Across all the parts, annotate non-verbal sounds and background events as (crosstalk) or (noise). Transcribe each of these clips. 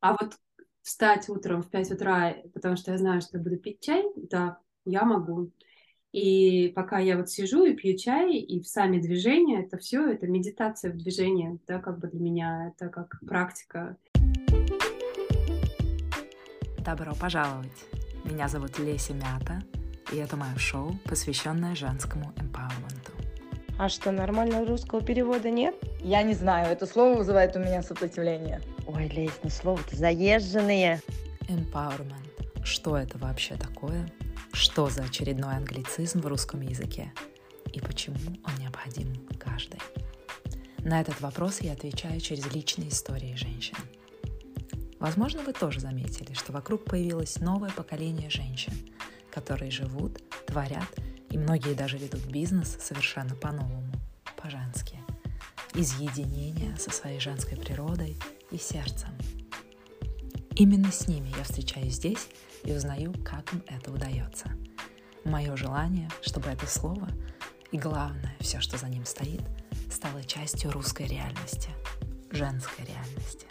А вот встать утром в 5 утра, потому что я знаю, что буду пить чай, да, я могу. И пока я вот сижу и пью чай, и в сами движения, это все, это медитация в движении, да, как бы для меня, это как практика. Добро пожаловать! Меня зовут Леся Мята, и это мое шоу, посвященное женскому эмпауэрменту. А что, нормального русского перевода нет? Я не знаю, это слово вызывает у меня сопротивление. Ой, Лесь, ну слово-то заезженные. Empowerment. Что это вообще такое? Что за очередной англицизм в русском языке? И почему он необходим каждой? На этот вопрос я отвечаю через личные истории женщин. Возможно, вы тоже заметили, что вокруг появилось новое поколение женщин, которые живут, творят и многие даже ведут бизнес совершенно по-новому, по-женски из единения со своей женской природой и сердцем. Именно с ними я встречаюсь здесь и узнаю, как им это удается. Мое желание, чтобы это слово и главное, все, что за ним стоит, стало частью русской реальности, женской реальности.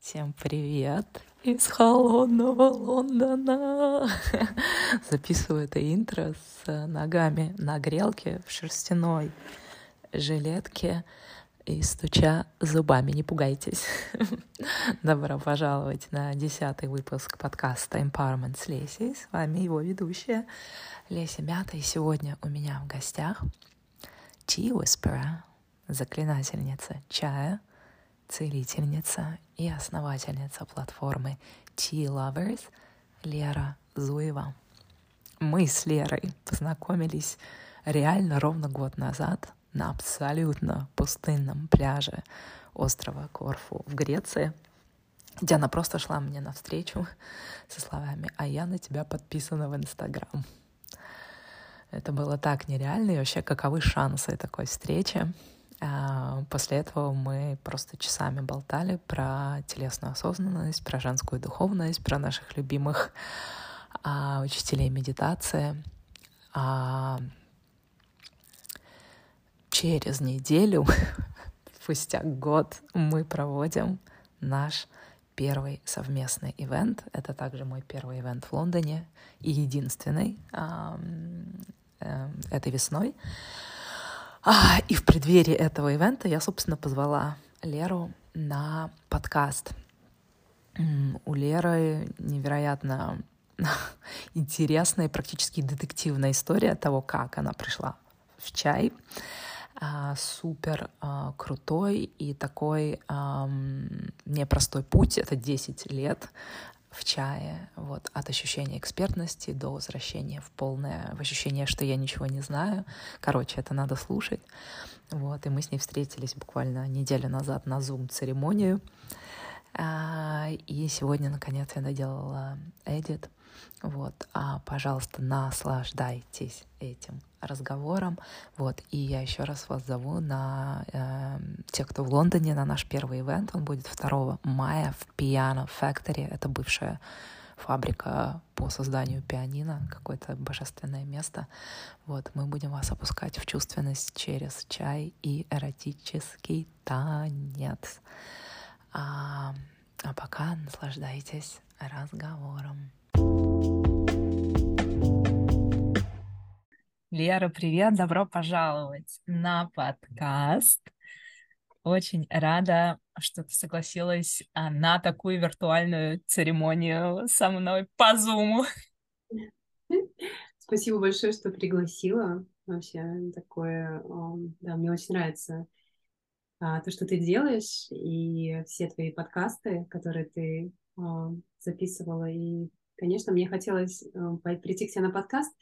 Всем привет! Из холодного Лондона. (laughs) Записываю это интро с ногами на грелке в шерстяной жилетке и стуча зубами. Не пугайтесь. (laughs) Добро пожаловать на десятый выпуск подкаста Empowerment с Лесей. С вами его ведущая Леся Мята. И сегодня у меня в гостях Tea Whisperer, заклинательница чая — целительница и основательница платформы Tea Lovers Лера Зуева. Мы с Лерой познакомились реально ровно год назад на абсолютно пустынном пляже острова Корфу в Греции, где она просто шла мне навстречу со словами «А я на тебя подписана в Инстаграм». Это было так нереально, и вообще каковы шансы такой встречи. А, после этого мы просто часами болтали про телесную осознанность, про женскую духовность, про наших любимых а, учителей медитации. А, через неделю, (laughs) спустя год, мы проводим наш первый совместный ивент. Это также мой первый ивент в Лондоне и единственный э, э, этой весной. А, и в преддверии этого ивента я, собственно, позвала Леру на подкаст. У Леры невероятно (laughs) интересная и практически детективная история того, как она пришла в чай. А, супер а, крутой и такой непростой путь. Это 10 лет в чае, вот, от ощущения экспертности до возвращения в полное, в ощущение, что я ничего не знаю. Короче, это надо слушать. Вот, и мы с ней встретились буквально неделю назад на Zoom-церемонию. А, и сегодня, наконец, я доделала эдит. Вот, а, пожалуйста, наслаждайтесь этим разговором. Вот, и я еще раз вас зову на э, те, кто в Лондоне, на наш первый ивент. Он будет 2 мая в Piano Factory. Это бывшая фабрика по созданию пианино, какое-то божественное место. Вот, мы будем вас опускать в чувственность через чай и эротический танец. А, а пока наслаждайтесь разговором. Лера, привет, добро пожаловать на подкаст. Очень рада, что ты согласилась а, на такую виртуальную церемонию со мной по Зуму. Спасибо большое, что пригласила. Вообще такое, да, мне очень нравится а, то, что ты делаешь, и все твои подкасты, которые ты записывала. И, конечно, мне хотелось прийти к тебе на подкаст,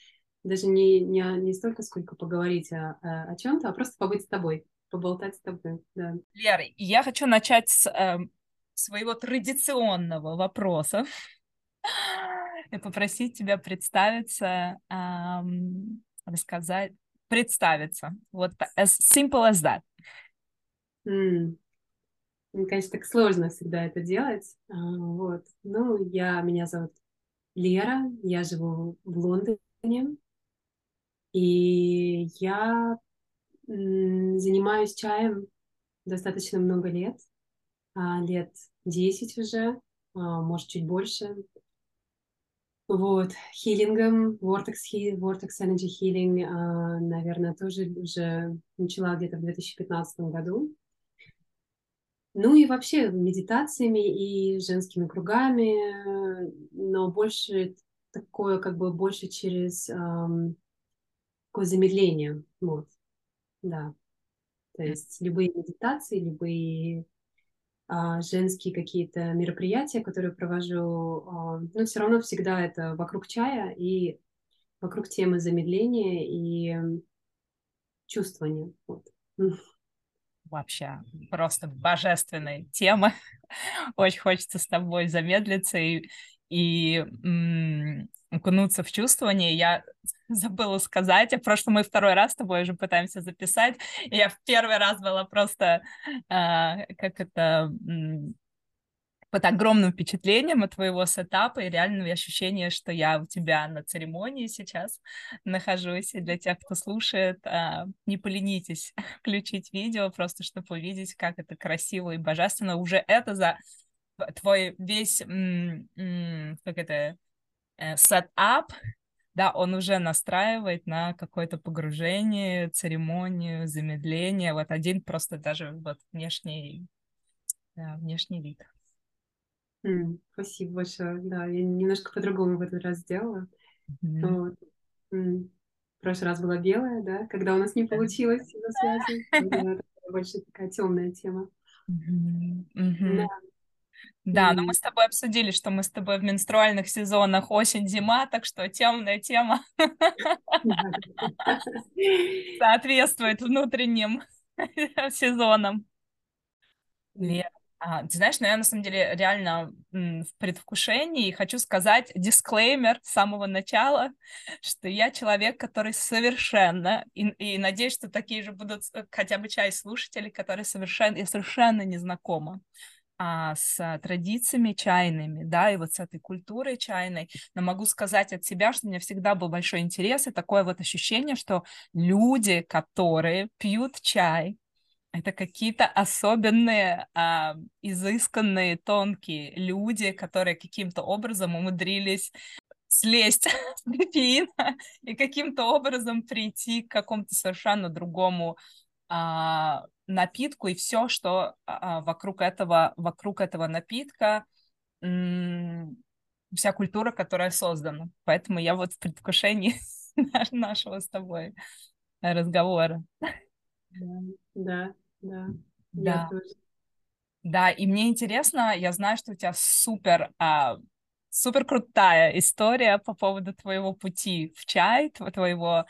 даже не, не, не столько, сколько поговорить о, о, о чем-то, а просто побыть с тобой, поболтать с тобой, да. Лера, я хочу начать с э, своего традиционного вопроса (laughs) и попросить тебя представиться, э, рассказать, представиться. Вот as simple as that. Mm. Мне, конечно, так сложно всегда это делать. А, вот. Ну, я, меня зовут Лера, я живу в Лондоне, и я занимаюсь чаем достаточно много лет, а, лет 10 уже, а, может, чуть больше. Вот, хилингом, Vortex, Vortex Energy Healing, а, наверное, тоже уже начала где-то в 2015 году. Ну и вообще медитациями и женскими кругами, но больше такое, как бы больше через такое замедление, вот, да. То есть любые медитации, любые а, женские какие-то мероприятия, которые провожу, а, ну, все равно всегда это вокруг чая и вокруг темы замедления и чувствования. Вот. Вообще, просто божественная тема. (laughs) Очень хочется с тобой замедлиться и, и окунуться в чувствование. Я забыла сказать, а просто мы второй раз с тобой уже пытаемся записать. Я в первый раз была просто, э, как это, под огромным впечатлением от твоего сетапа и реального ощущения, что я у тебя на церемонии сейчас нахожусь. И для тех, кто слушает, э, не поленитесь (laughs) включить видео, просто чтобы увидеть, как это красиво и божественно. Уже это за твой весь, как это, э, сетап, да, он уже настраивает на какое-то погружение, церемонию, замедление. Вот один просто даже вот внешний, да, внешний вид. Mm, спасибо большое. Да, я немножко по-другому в этот раз сделала. Mm-hmm. Вот. Mm. В прошлый раз была белая, да, когда у нас не получилось на связи. Больше такая темная тема. Mm-hmm. Mm-hmm. Да. Да, но мы с тобой обсудили, что мы с тобой в менструальных сезонах осень-зима, так что темная тема (laughs) соответствует внутренним (laughs) сезонам. Верно. А, ты знаешь, но ну, я на самом деле реально в предвкушении и хочу сказать дисклеймер с самого начала, что я человек, который совершенно, и, и надеюсь, что такие же будут хотя бы часть слушателей, которые совершенно, я совершенно не знакома а, с традициями чайными, да, и вот с этой культурой чайной, но могу сказать от себя, что у меня всегда был большой интерес и такое вот ощущение, что люди, которые пьют чай, это какие-то особенные, а, изысканные, тонкие люди, которые каким-то образом умудрились слезть (laughs) с кофеина и каким-то образом прийти к какому-то совершенно другому а, напитку и все, что а, вокруг этого, вокруг этого напитка, вся культура, которая создана. Поэтому я вот в предвкушении (laughs) нашего с тобой разговора. Да, да, да. Да, и мне интересно, я знаю, что у тебя супер, а, супер крутая история по поводу твоего пути в чай, твоего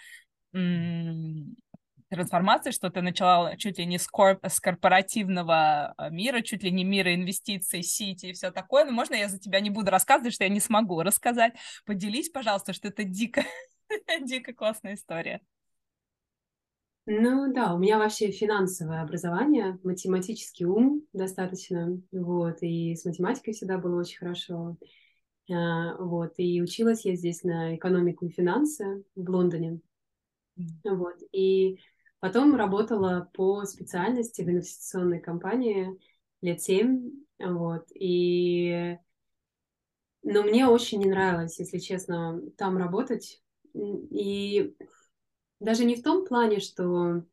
трансформации, что ты начала чуть ли не с, корп, с корпоративного а, мира, чуть ли не мира инвестиций, сити и все такое. Но можно я за тебя не буду рассказывать, что я не смогу рассказать. Поделись, пожалуйста, что это дико, (laughs) дико классная история. Ну да, у меня вообще финансовое образование, математический ум достаточно, вот, и с математикой всегда было очень хорошо, а, вот, и училась я здесь на экономику и финансы в Лондоне, вот, и Потом работала по специальности в инвестиционной компании лет семь, вот, и... Но мне очень не нравилось, если честно, там работать. И даже не в том плане, что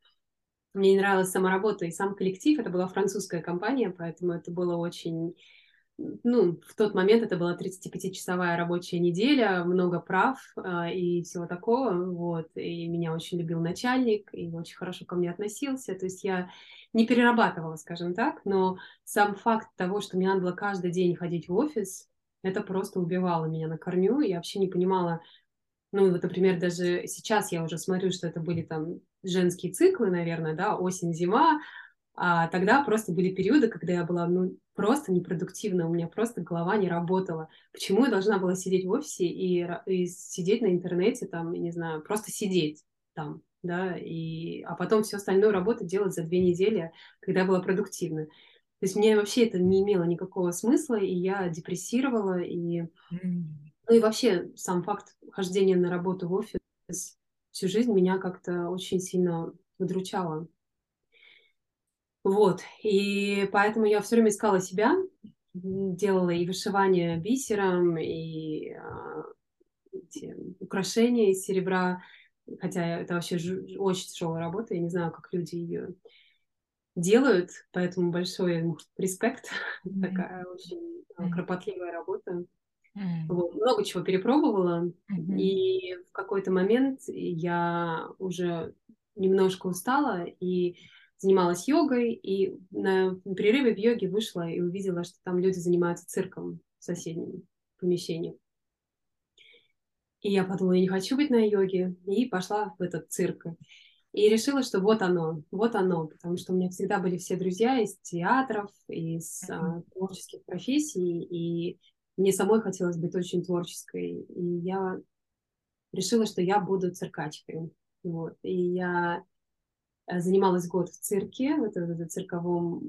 мне не нравилась сама работа и сам коллектив. Это была французская компания, поэтому это было очень ну, в тот момент это была 35-часовая рабочая неделя, много прав э, и всего такого, вот, и меня очень любил начальник, и очень хорошо ко мне относился, то есть я не перерабатывала, скажем так, но сам факт того, что мне надо было каждый день ходить в офис, это просто убивало меня на корню, я вообще не понимала, ну, вот, например, даже сейчас я уже смотрю, что это были там женские циклы, наверное, да, осень-зима, а тогда просто были периоды, когда я была ну, просто непродуктивна, у меня просто голова не работала. Почему я должна была сидеть в офисе и, и сидеть на интернете, там, не знаю, просто сидеть там, да, и, а потом всю остальную работу делать за две недели, когда я была продуктивна. То есть мне вообще это не имело никакого смысла, и я депрессировала, и, ну и вообще сам факт хождения на работу в офис всю жизнь меня как-то очень сильно удручало. Вот, и поэтому я все время искала себя, делала и вышивание бисером, и а, эти украшения из серебра, хотя это вообще очень тяжелая работа, я не знаю, как люди ее делают, поэтому большой респект, (laughs) mm-hmm. такая очень mm-hmm. кропотливая работа. Mm-hmm. Вот, много чего перепробовала, mm-hmm. и в какой-то момент я уже немножко устала и занималась йогой, и на перерыве в йоге вышла и увидела, что там люди занимаются цирком в соседнем помещении. И я подумала, я не хочу быть на йоге, и пошла в этот цирк. И решила, что вот оно, вот оно, потому что у меня всегда были все друзья из театров, из а, творческих профессий, и мне самой хотелось быть очень творческой. И я решила, что я буду циркачкой. Вот. И я занималась год в цирке, в этом, в этом цирковом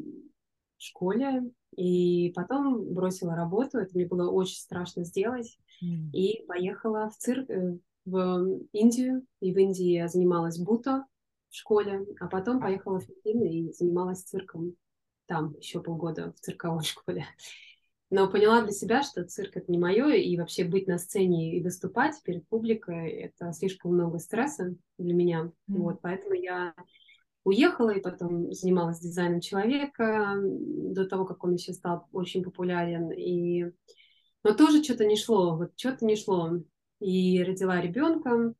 школе, и потом бросила работу. Это мне было очень страшно сделать. Mm. И поехала в цирк, э, в Индию. И в Индии я занималась буто в школе, а потом поехала в Филиппины и занималась цирком там еще полгода в цирковой (laughs) школе. Но поняла для себя, что цирк это не мое, и вообще быть на сцене и выступать перед публикой это слишком много стресса для меня. Mm-hmm. Вот, поэтому я уехала и потом занималась дизайном человека до того, как он еще стал очень популярен. И... Но тоже что-то не шло, вот что-то не шло. И родила ребенка.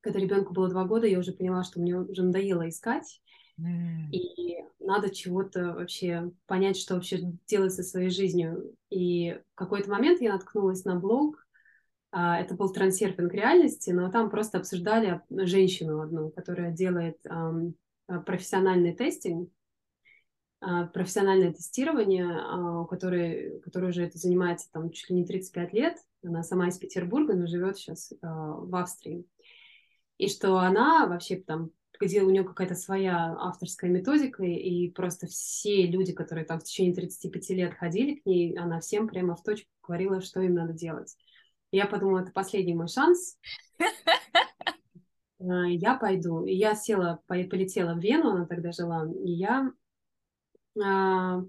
Когда ребенку было два года, я уже поняла, что мне уже надоело искать. Mm. И надо чего-то вообще понять, что вообще делать со своей жизнью. И в какой-то момент я наткнулась на блог, а, это был трансерфинг реальности, но там просто обсуждали женщину одну, которая делает профессиональный тестинг, э, профессиональное тестирование, э, у которой, которая уже это занимается там чуть ли не 35 лет. Она сама из Петербурга, но живет сейчас в Австрии. И что она вообще там где у нее какая-то своя авторская методика, и просто все люди, которые там в течение 35 лет ходили к ней, она всем прямо в точку говорила, что им надо делать. И я подумала, это последний мой шанс. (laughs) А, я пойду. И я села, полетела в Вену, она тогда жила, и я а,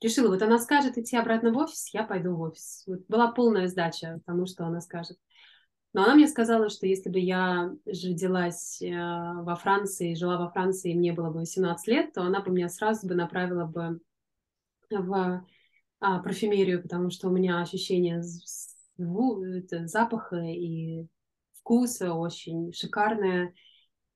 решила, вот она скажет идти обратно в офис, я пойду в офис. Вот была полная сдача тому, что она скажет. Но она мне сказала, что если бы я родилась э, во Франции, жила во Франции, и мне было бы 18 лет, то она бы меня сразу бы направила бы в а, парфюмерию, потому что у меня ощущение запаха и вкуса, очень шикарная.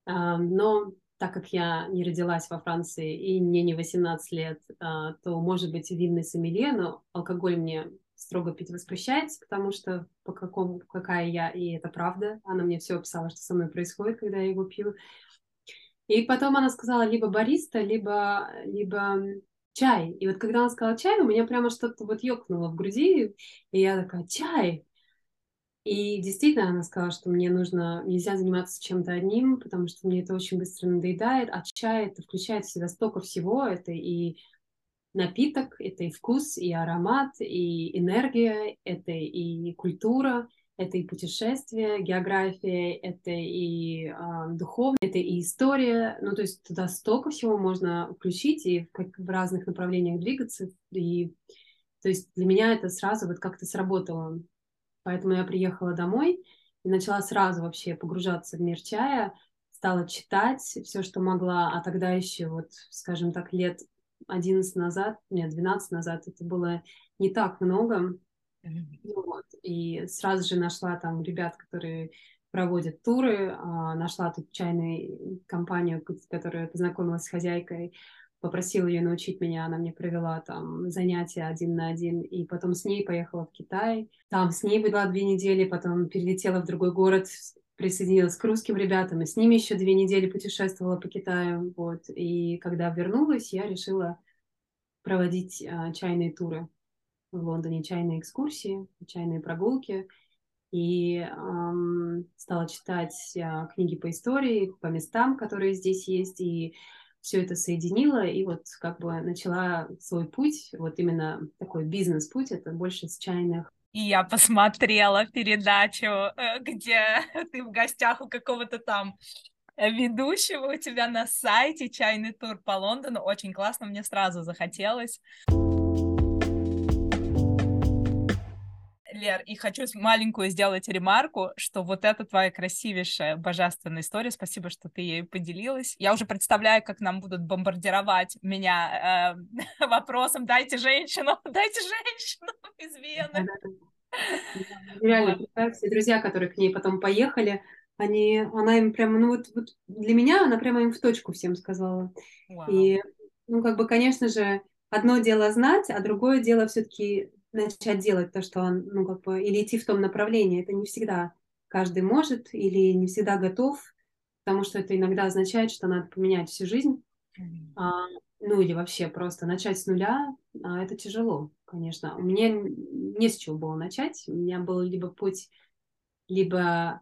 Но так как я не родилась во Франции и мне не 18 лет, а, то может быть винный сомелье, но алкоголь мне строго пить воспрещается, потому что по какому, какая я, и это правда. Она мне все описала, что со мной происходит, когда я его пью. И потом она сказала либо бариста, либо, либо чай. И вот когда она сказала чай, у меня прямо что-то вот ёкнуло в груди, и я такая, чай, и действительно, она сказала, что мне нужно, нельзя заниматься чем-то одним, потому что мне это очень быстро надоедает. А включает в себя столько всего. Это и напиток, это и вкус, и аромат, и энергия, это и культура, это и путешествие, география, это и э, духовность, это и история. Ну, то есть туда столько всего можно включить и как в разных направлениях двигаться. И то есть для меня это сразу вот как-то сработало. Поэтому я приехала домой и начала сразу вообще погружаться в мир чая, стала читать все, что могла, а тогда еще, вот, скажем так, лет 11 назад, нет, 12 назад, это было не так много. Вот. И сразу же нашла там ребят, которые проводят туры, а, нашла тут чайную компанию, которая познакомилась с хозяйкой, попросила ее научить меня, она мне провела там занятия один на один, и потом с ней поехала в Китай. Там с ней была две недели, потом перелетела в другой город, присоединилась к русским ребятам, и с ними еще две недели путешествовала по Китаю, вот. И когда вернулась, я решила проводить а, чайные туры в Лондоне, чайные экскурсии, чайные прогулки, и эм, стала читать э, книги по истории, по местам, которые здесь есть, и все это соединила и вот как бы начала свой путь, вот именно такой бизнес-путь, это больше с чайных. И я посмотрела передачу, э, где (laughs) ты в гостях у какого-то там ведущего у тебя на сайте «Чайный тур по Лондону». Очень классно, мне сразу захотелось. Лер, и хочу маленькую сделать ремарку, что вот это твоя красивейшая божественная история, спасибо, что ты ею поделилась. Я уже представляю, как нам будут бомбардировать меня э, (laughs) вопросом «дайте женщину, (laughs) дайте женщину из Вены». Реально, все друзья, которые к ней потом поехали, они, она им прямо, ну вот, вот для меня она прямо им в точку всем сказала. Wow. И, ну, как бы, конечно же, одно дело знать, а другое дело все-таки начать делать то, что он, ну, как бы, или идти в том направлении. Это не всегда каждый может или не всегда готов, потому что это иногда означает, что надо поменять всю жизнь. А, ну, или вообще просто начать с нуля, а это тяжело, конечно. У меня не с чего было начать. У меня был либо путь, либо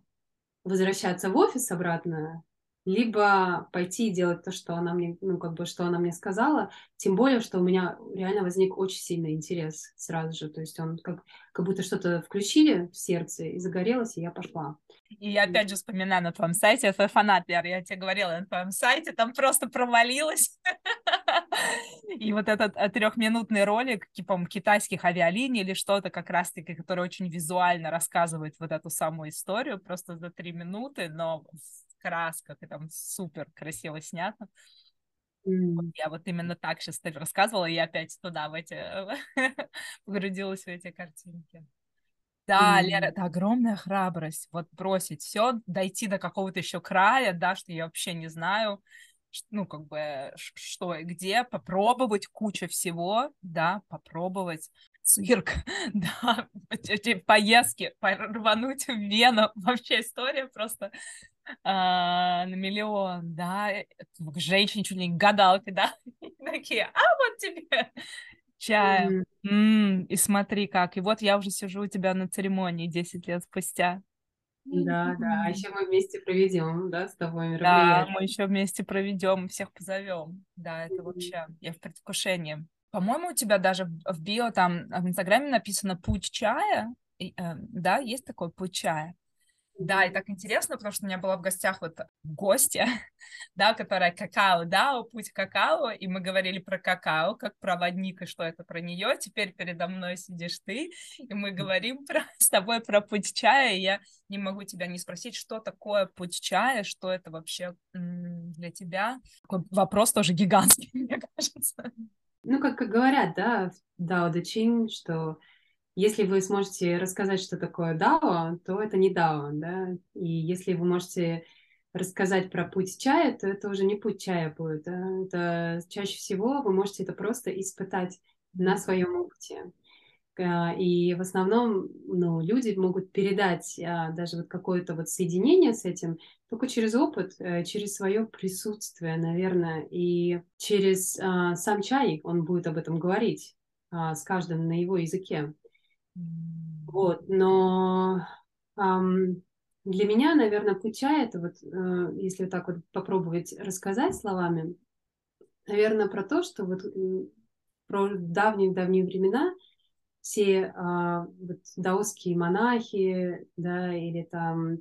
возвращаться в офис обратно, либо пойти и делать то, что она мне, ну, как бы, что она мне сказала, тем более, что у меня реально возник очень сильный интерес сразу же, то есть он как, как будто что-то включили в сердце и загорелось, и я пошла. И я опять же вспоминаю на твоем сайте, я твой фанат, Лер, я тебе говорила на твоем сайте, там просто провалилось. (laughs) И вот этот э, трехминутный ролик, типа китайских авиалиний или что-то как раз-таки, который очень визуально рассказывает вот эту самую историю, просто за три минуты, но красках, и там супер красиво снято. Mm. Вот я вот именно так сейчас рассказывала, и я опять туда, в эти, (laughs) погрузилась в эти картинки. Да, mm. Лера, это огромная храбрость, вот бросить все, дойти до какого-то еще края, да, что я вообще не знаю, ну, как бы, что и где, попробовать куча всего, да, попробовать цирк, (laughs) да, (laughs) эти поездки, рвануть в Вену, вообще история просто а, на миллион, да, э, женщине чуть ли не гадалки, да, (laughs) такие, а вот тебе чая, mm. М-м, и смотри как, и вот я уже сижу у тебя на церемонии 10 лет спустя. Да, да, а еще мы вместе проведем, да, с тобой мероприятие. Да, мы еще вместе проведем, всех позовем. Да, это вообще, я в предвкушении. По-моему, у тебя даже в био там в Инстаграме написано «Путь чая», и, э, да, есть такой «Путь чая». Да, и так интересно, потому что у меня была в гостях вот гостья, (laughs) да, которая какао, да, путь какао, и мы говорили про какао, как проводник, и что это про нее. Теперь передо мной сидишь ты, и мы говорим про, (laughs) с тобой про путь чая, и я не могу тебя не спросить, что такое путь чая, что это вообще для тебя. Такой вопрос тоже гигантский, (laughs) мне кажется. Ну, как, говорят, да, Дао Де Чин, что если вы сможете рассказать, что такое DAO, то это не DAO, да, и если вы можете рассказать про путь чая, то это уже не путь чая будет, да? это чаще всего вы можете это просто испытать на своем опыте. А, и в основном ну, люди могут передать а, даже вот какое-то вот соединение с этим только через опыт, э, через свое присутствие, наверное, и через а, сам чай он будет об этом говорить с каждым на его языке. Вот, но эм, для меня, наверное, путь это вот, э, если так вот попробовать рассказать словами, наверное, про то, что вот про давние-давние времена все э, вот, даосские монахи, да, или там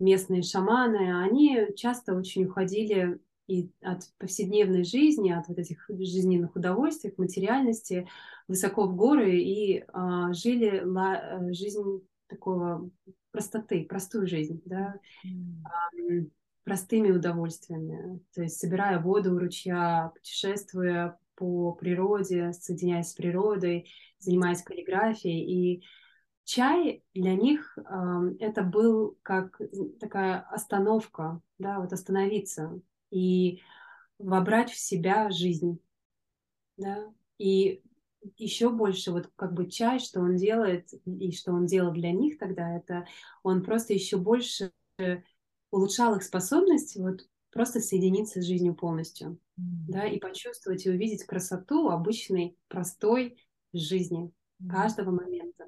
местные шаманы, они часто очень уходили и от повседневной жизни, от вот этих жизненных удовольствий, материальности, высоко в горы и а, жили ла, э, жизнь такого простоты, простую жизнь, да, mm. простыми удовольствиями, то есть собирая воду у ручья, путешествуя по природе, соединяясь с природой, занимаясь каллиграфией. И чай для них э, это был как такая остановка, да, вот остановиться, и вобрать в себя жизнь. Да? И еще больше вот как бы чай, что он делает, и что он делал для них тогда, это он просто еще больше улучшал их способность вот просто соединиться с жизнью полностью, mm-hmm. да, и почувствовать и увидеть красоту обычной, простой жизни mm-hmm. каждого момента.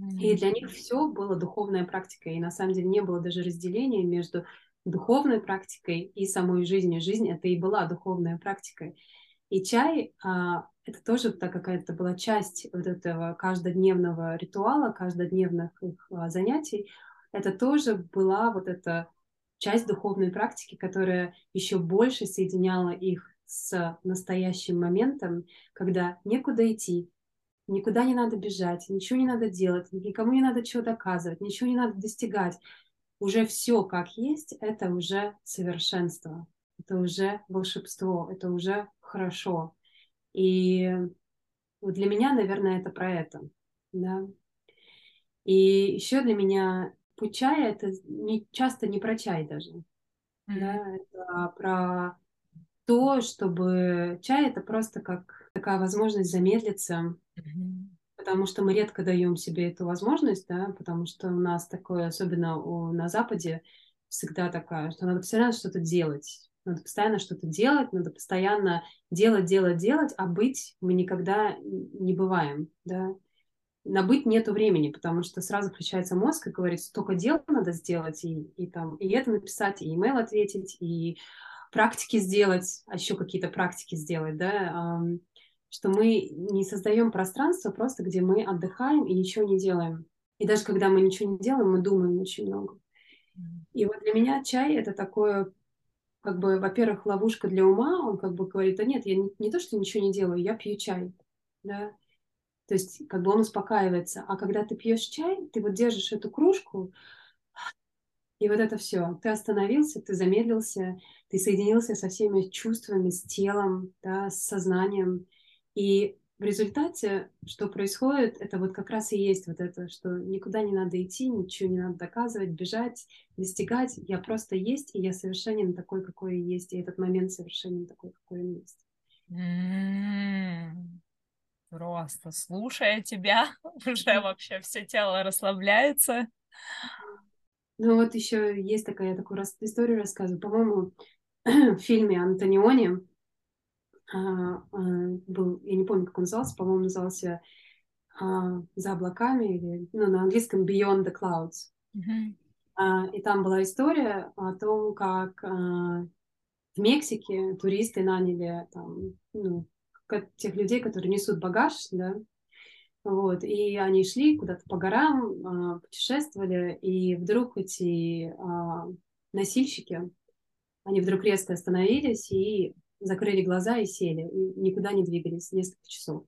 Mm-hmm. И для них все было духовная практика, и на самом деле не было даже разделения между духовной практикой и самой жизнью. Жизнь это и была духовная практика. И чай а, это тоже так какая-то была часть вот этого каждодневного ритуала, каждодневных их а, занятий. Это тоже была вот эта часть духовной практики, которая еще больше соединяла их с настоящим моментом, когда некуда идти, никуда не надо бежать, ничего не надо делать, никому не надо чего доказывать, ничего не надо достигать. Уже все как есть, это уже совершенство, это уже волшебство, это уже хорошо. И вот для меня, наверное, это про это, да. И еще для меня путь чая это не, часто не про чай даже, mm-hmm. да, это про то, чтобы чай это просто как такая возможность замедлиться, mm-hmm. Потому что мы редко даем себе эту возможность, да, потому что у нас такое, особенно у, на Западе, всегда такая, что надо постоянно что-то делать, надо постоянно что-то делать, надо постоянно делать, делать, делать, а быть мы никогда не бываем, да. На быть нету времени, потому что сразу включается мозг и говорит, столько дел надо сделать, и, и там, и это написать, и имейл ответить, и практики сделать, а еще какие-то практики сделать, да, что мы не создаем пространство просто, где мы отдыхаем и ничего не делаем. И даже когда мы ничего не делаем, мы думаем очень много. И вот для меня чай это такое, как бы, во-первых, ловушка для ума. Он как бы говорит, да нет, я не, не то, что ничего не делаю, я пью чай, да. То есть как бы он успокаивается. А когда ты пьешь чай, ты вот держишь эту кружку, и вот это все. Ты остановился, ты замедлился, ты соединился со всеми чувствами, с телом, да, с сознанием. И в результате, что происходит, это вот как раз и есть вот это, что никуда не надо идти, ничего не надо доказывать, бежать, достигать. Я просто есть, и я совершенен такой, какой я есть, и этот момент совершенен такой, какой он есть. М-м-м. Просто слушая тебя, (laughs) уже вообще все тело расслабляется. Ну вот еще есть такая, я такую историю рассказываю. По-моему, (clears throat) в фильме Антониони был, я не помню, как он назывался, по-моему, назывался а, «За облаками» или ну, на английском «Beyond the Clouds». Mm-hmm. А, и там была история о том, как а, в Мексике туристы наняли там, ну, тех людей, которые несут багаж, да, вот, и они шли куда-то по горам, путешествовали, и вдруг эти носильщики, они вдруг резко остановились и закрыли глаза и сели, и никуда не двигались несколько часов.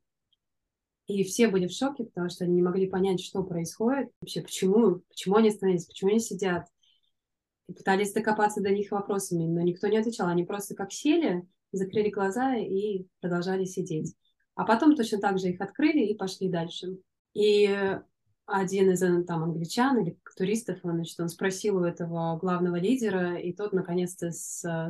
И все были в шоке, потому что они не могли понять, что происходит, вообще почему, почему они остановились, почему они сидят. И пытались докопаться до них вопросами, но никто не отвечал. Они просто как сели, закрыли глаза и продолжали сидеть. А потом точно так же их открыли и пошли дальше. И один из э, там англичан или туристов, он, значит, он спросил у этого главного лидера, и тот наконец-то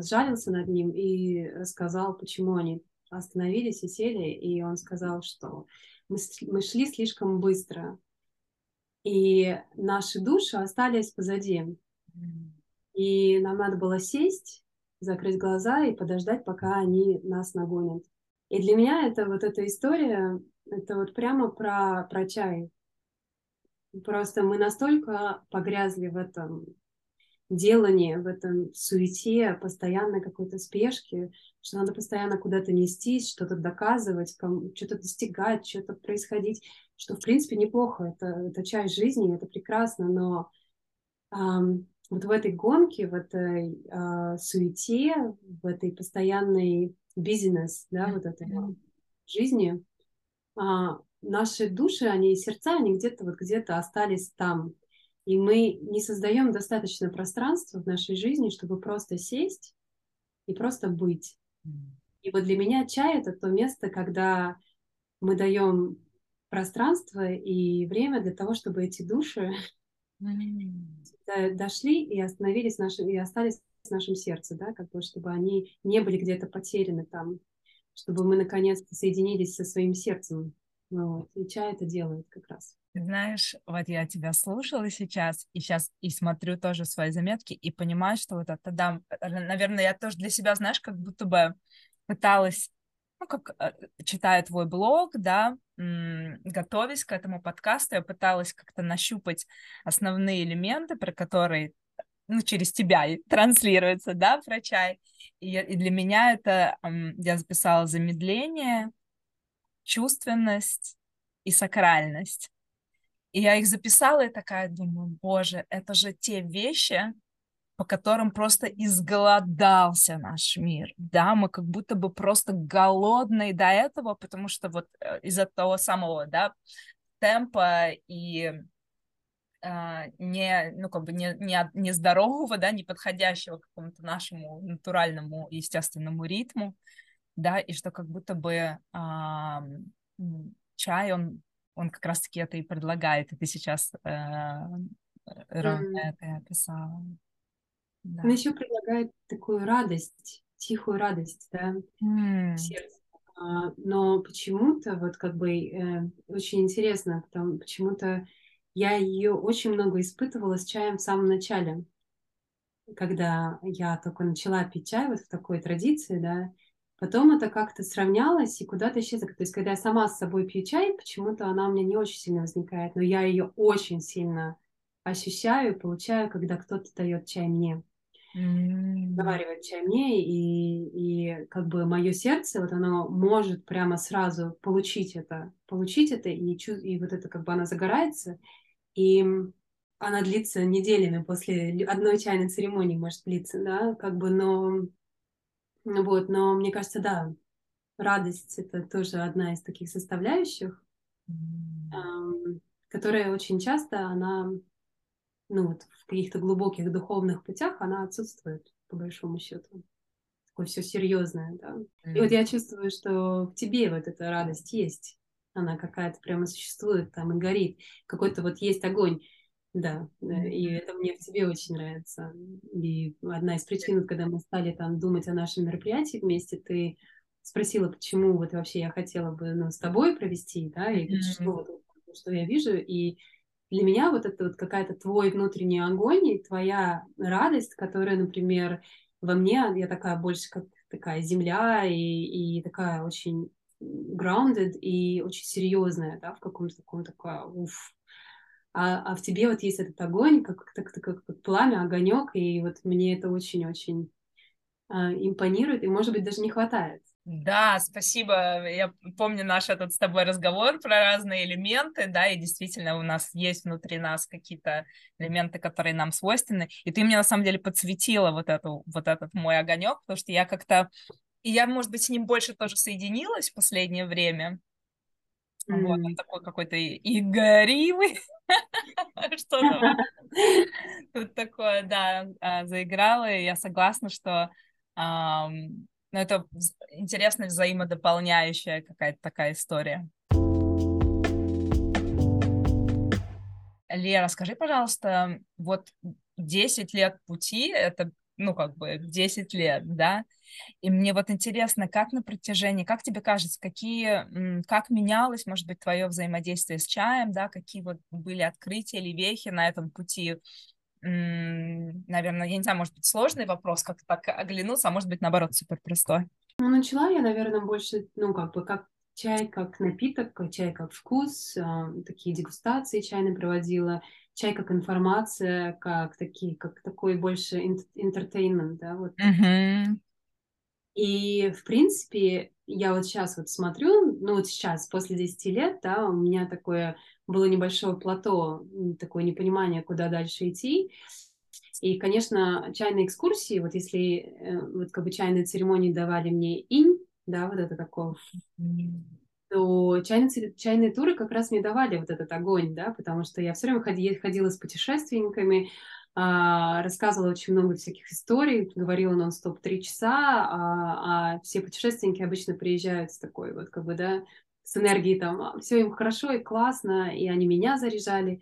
сжалился над ним и рассказал, почему они остановились и сели, и он сказал, что мы, мы шли слишком быстро, и наши души остались позади. И нам надо было сесть, закрыть глаза и подождать, пока они нас нагонят. И для меня это вот эта история, это вот прямо про, про чай. Просто мы настолько погрязли в этом делании, в этом суете, постоянной какой-то спешке, что надо постоянно куда-то нестись, что-то доказывать, что-то достигать, что-то происходить, что в принципе неплохо, это, это часть жизни, это прекрасно, но эм, вот в этой гонке, в этой э, суете, в этой постоянной бизнес, да, вот этой жизни, э, наши души, они сердца, они где-то вот где-то остались там. И мы не создаем достаточно пространства в нашей жизни, чтобы просто сесть и просто быть. И вот для меня чай это то место, когда мы даем пространство и время для того, чтобы эти души mm-hmm. дошли и остановились наши, и остались в нашем сердце, да, как бы, чтобы они не были где-то потеряны там, чтобы мы наконец-то соединились со своим сердцем. Вот. И чай это делает как раз. Знаешь, вот я тебя слушала сейчас, и сейчас и смотрю тоже свои заметки, и понимаю, что вот это, да, наверное, я тоже для себя, знаешь, как будто бы пыталась ну, как э, читая твой блог, да, готовясь к этому подкасту, я пыталась как-то нащупать основные элементы, про которые, ну, через тебя транслируются, да, про чай. И, и для меня это, я записала замедление, чувственность и сакральность. И я их записала и такая думаю, боже, это же те вещи, по которым просто изголодался наш мир, да, мы как будто бы просто голодные до этого, потому что вот э, из-за того самого, да, темпа и а, не, ну, как бы не, не, не здорового, да, не подходящего какому-то нашему натуральному, естественному ритму, да, и что как будто бы а, чай, он, он как раз-таки это и предлагает, и ты сейчас э, ровно mm. это описала. Да. Он еще предлагает такую радость, тихую радость, да, mm. сердце. А, но почему-то, вот как бы э, очень интересно, потому, почему-то я ее очень много испытывала с чаем в самом начале, когда я только начала пить чай вот в такой традиции, да, Потом это как-то сравнялось и куда-то исчезло. То есть, когда я сама с собой пью чай, почему-то она у меня не очень сильно возникает, но я ее очень сильно ощущаю, получаю, когда кто-то дает чай мне. Mm. Заваривает чай мне, и, и как бы мое сердце, вот оно может прямо сразу получить это, получить это, и, и вот это как бы она загорается, и она длится неделями после одной чайной церемонии, может длиться, да, как бы, но вот, но мне кажется, да, радость это тоже одна из таких составляющих, mm. которая очень часто она, ну вот в каких-то глубоких духовных путях она отсутствует по большому счету. Такое все серьезное, да. И вот я чувствую, что в тебе вот эта радость есть, она какая-то прямо существует там и горит, какой-то вот есть огонь. Да, и это мне в тебе очень нравится. И одна из причин, когда мы стали там думать о нашем мероприятии вместе, ты спросила, почему вот вообще я хотела бы ну, с тобой провести, да, и mm-hmm. что, вот, что я вижу. И для меня вот это вот какая-то твой внутренний огонь и твоя радость, которая, например, во мне, я такая больше как такая земля и, и такая очень grounded и очень серьезная, да, в каком-то таком такое, уф, а, а в тебе вот есть этот огонь, как, как, как, как пламя, огонек, и вот мне это очень-очень а, импонирует, и, может быть, даже не хватает. Да, спасибо. Я помню наш этот с тобой разговор про разные элементы, да, и действительно у нас есть внутри нас какие-то элементы, которые нам свойственны. И ты мне на самом деле подсветила вот эту, вот этот мой огонек, потому что я как-то, и я, может быть, с ним больше тоже соединилась в последнее время. Mm. Вот, он такой какой-то и горивый, (laughs) что (laughs) тут такое, да, а, заиграла, и я согласна, что ну, это интересная взаимодополняющая какая-то такая история. Лера, скажи, пожалуйста, вот 10 лет пути, это, ну, как бы 10 лет, да, и мне вот интересно, как на протяжении, как тебе кажется, какие, как менялось, может быть, твое взаимодействие с чаем, да, какие вот были открытия или вехи на этом пути? Наверное, я не знаю, может быть, сложный вопрос, как так оглянуться, а может быть, наоборот, супер простой. Ну, начала я, наверное, больше, ну, как бы, как чай как напиток, чай как вкус, а, такие дегустации чайные проводила, чай как информация, как такие, как такой больше entertainment, да, вот. Uh-huh. И, в принципе, я вот сейчас вот смотрю, ну вот сейчас, после 10 лет, да, у меня такое было небольшое плато, такое непонимание, куда дальше идти. И, конечно, чайные экскурсии, вот если э, вот как бы чайные церемонии давали мне инь, да, вот это такое, то чайные, чайные туры как раз мне давали вот этот огонь, да, потому что я все время ходила, ходила с путешественниками, рассказывала очень много всяких историй, говорила нон-стоп три часа, а, а все путешественники обычно приезжают с такой вот, как бы, да, с энергией там, «А, все им хорошо и классно, и они меня заряжали.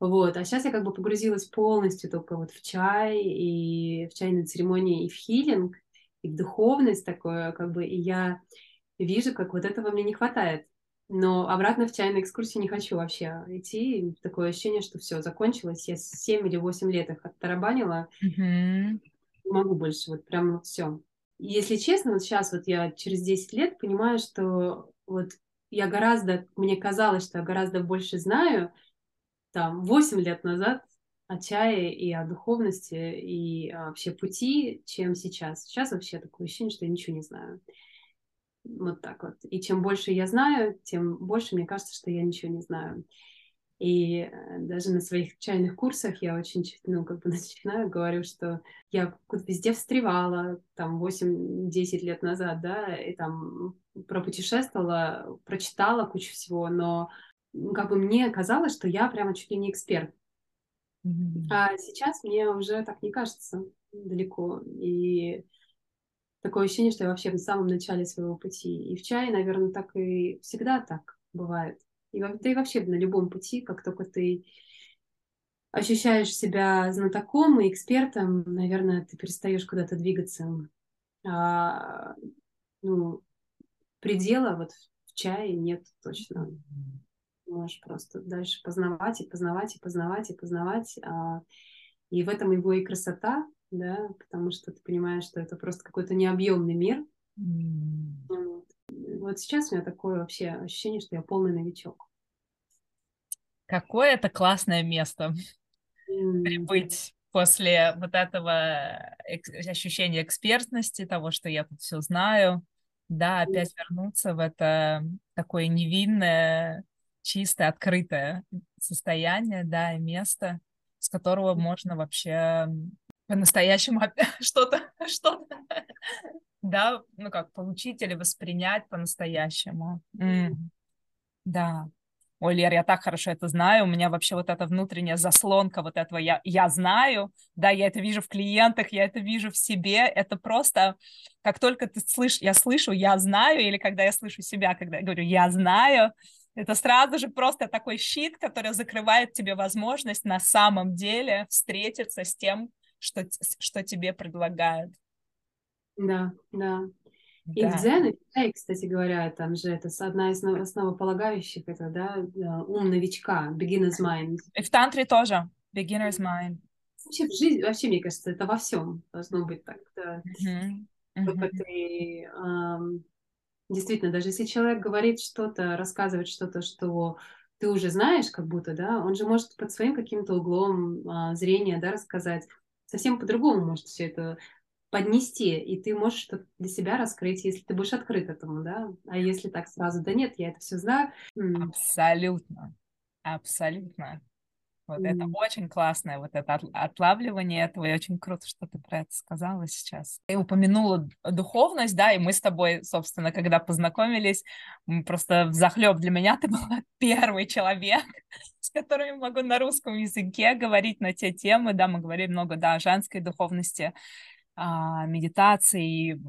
Вот, а сейчас я как бы погрузилась полностью только вот в чай и в чайной церемонии и в хилинг, и в духовность такое, как бы, и я вижу, как вот этого мне не хватает. Но обратно в чайную экскурсию не хочу вообще идти. Такое ощущение, что все, закончилось. Я 7 или 8 лет их оттарабанила. Mm-hmm. Не могу больше, вот прям все. Если честно, вот сейчас вот я через 10 лет понимаю, что вот я гораздо, мне казалось, что я гораздо больше знаю, там, 8 лет назад о чае и о духовности и вообще пути, чем сейчас. Сейчас вообще такое ощущение, что я ничего не знаю. Вот так вот. И чем больше я знаю, тем больше мне кажется, что я ничего не знаю. И э, даже на своих чайных курсах я очень, ну, как бы (laughs) начинаю, говорю, что я везде встревала, там, 8-10 лет назад, да, и там пропутешествовала, прочитала кучу всего, но как бы мне казалось, что я прямо чуть ли не эксперт. Mm-hmm. А сейчас мне уже так не кажется далеко. И такое ощущение, что я вообще в самом начале своего пути. И в чае, наверное, так и всегда так бывает. И, да и вообще на любом пути, как только ты ощущаешь себя знатоком и экспертом, наверное, ты перестаешь куда-то двигаться. А, ну, предела вот в чае нет точно. Можешь просто дальше познавать и познавать и познавать и познавать. А, и в этом его и красота, да, потому что ты понимаешь, что это просто какой-то необъемный мир. Mm. Вот сейчас у меня такое вообще ощущение, что я полный новичок. Какое это классное место (laughs) mm. прибыть после вот этого ощущения экспертности, того, что я тут все знаю, да, опять вернуться в это такое невинное, чистое, открытое состояние, да, и место, с которого можно вообще по-настоящему (laughs) что-то, что-то, да, ну как, получить или воспринять по-настоящему. Mm. Да. Ой, Лер, я так хорошо это знаю, у меня вообще вот эта внутренняя заслонка вот этого я, я знаю, да, я это вижу в клиентах, я это вижу в себе, это просто, как только ты слышишь, я слышу, я знаю, или когда я слышу себя, когда я говорю, я знаю, это сразу же просто такой щит, который закрывает тебе возможность на самом деле встретиться с тем, что, что тебе предлагают. Да, да. И да. в дзен, и кстати говоря, там же это одна из основополагающих, это, да, ум новичка, beginner's mind. И в тантре тоже, beginner's mind. Вообще в жизни, вообще, мне кажется, это во всем должно быть так. Да. Mm-hmm. Mm-hmm. ты, эм, действительно, даже если человек говорит что-то, рассказывает что-то, что ты уже знаешь, как будто, да, он же может под своим каким-то углом э, зрения, да, рассказать совсем по-другому может все это поднести, и ты можешь что-то для себя раскрыть, если ты будешь открыт этому, да. А если так сразу, да нет, я это все знаю. Абсолютно, абсолютно. Вот mm. это очень классное, вот это отлавливание этого, и очень круто, что ты про это сказала сейчас. Ты упомянула духовность, да, и мы с тобой, собственно, когда познакомились, просто захлеб для меня ты (laughs) была первый человек, с которым я могу на русском языке говорить на те темы, да, мы говорили много, да, о женской духовности, а, медитации.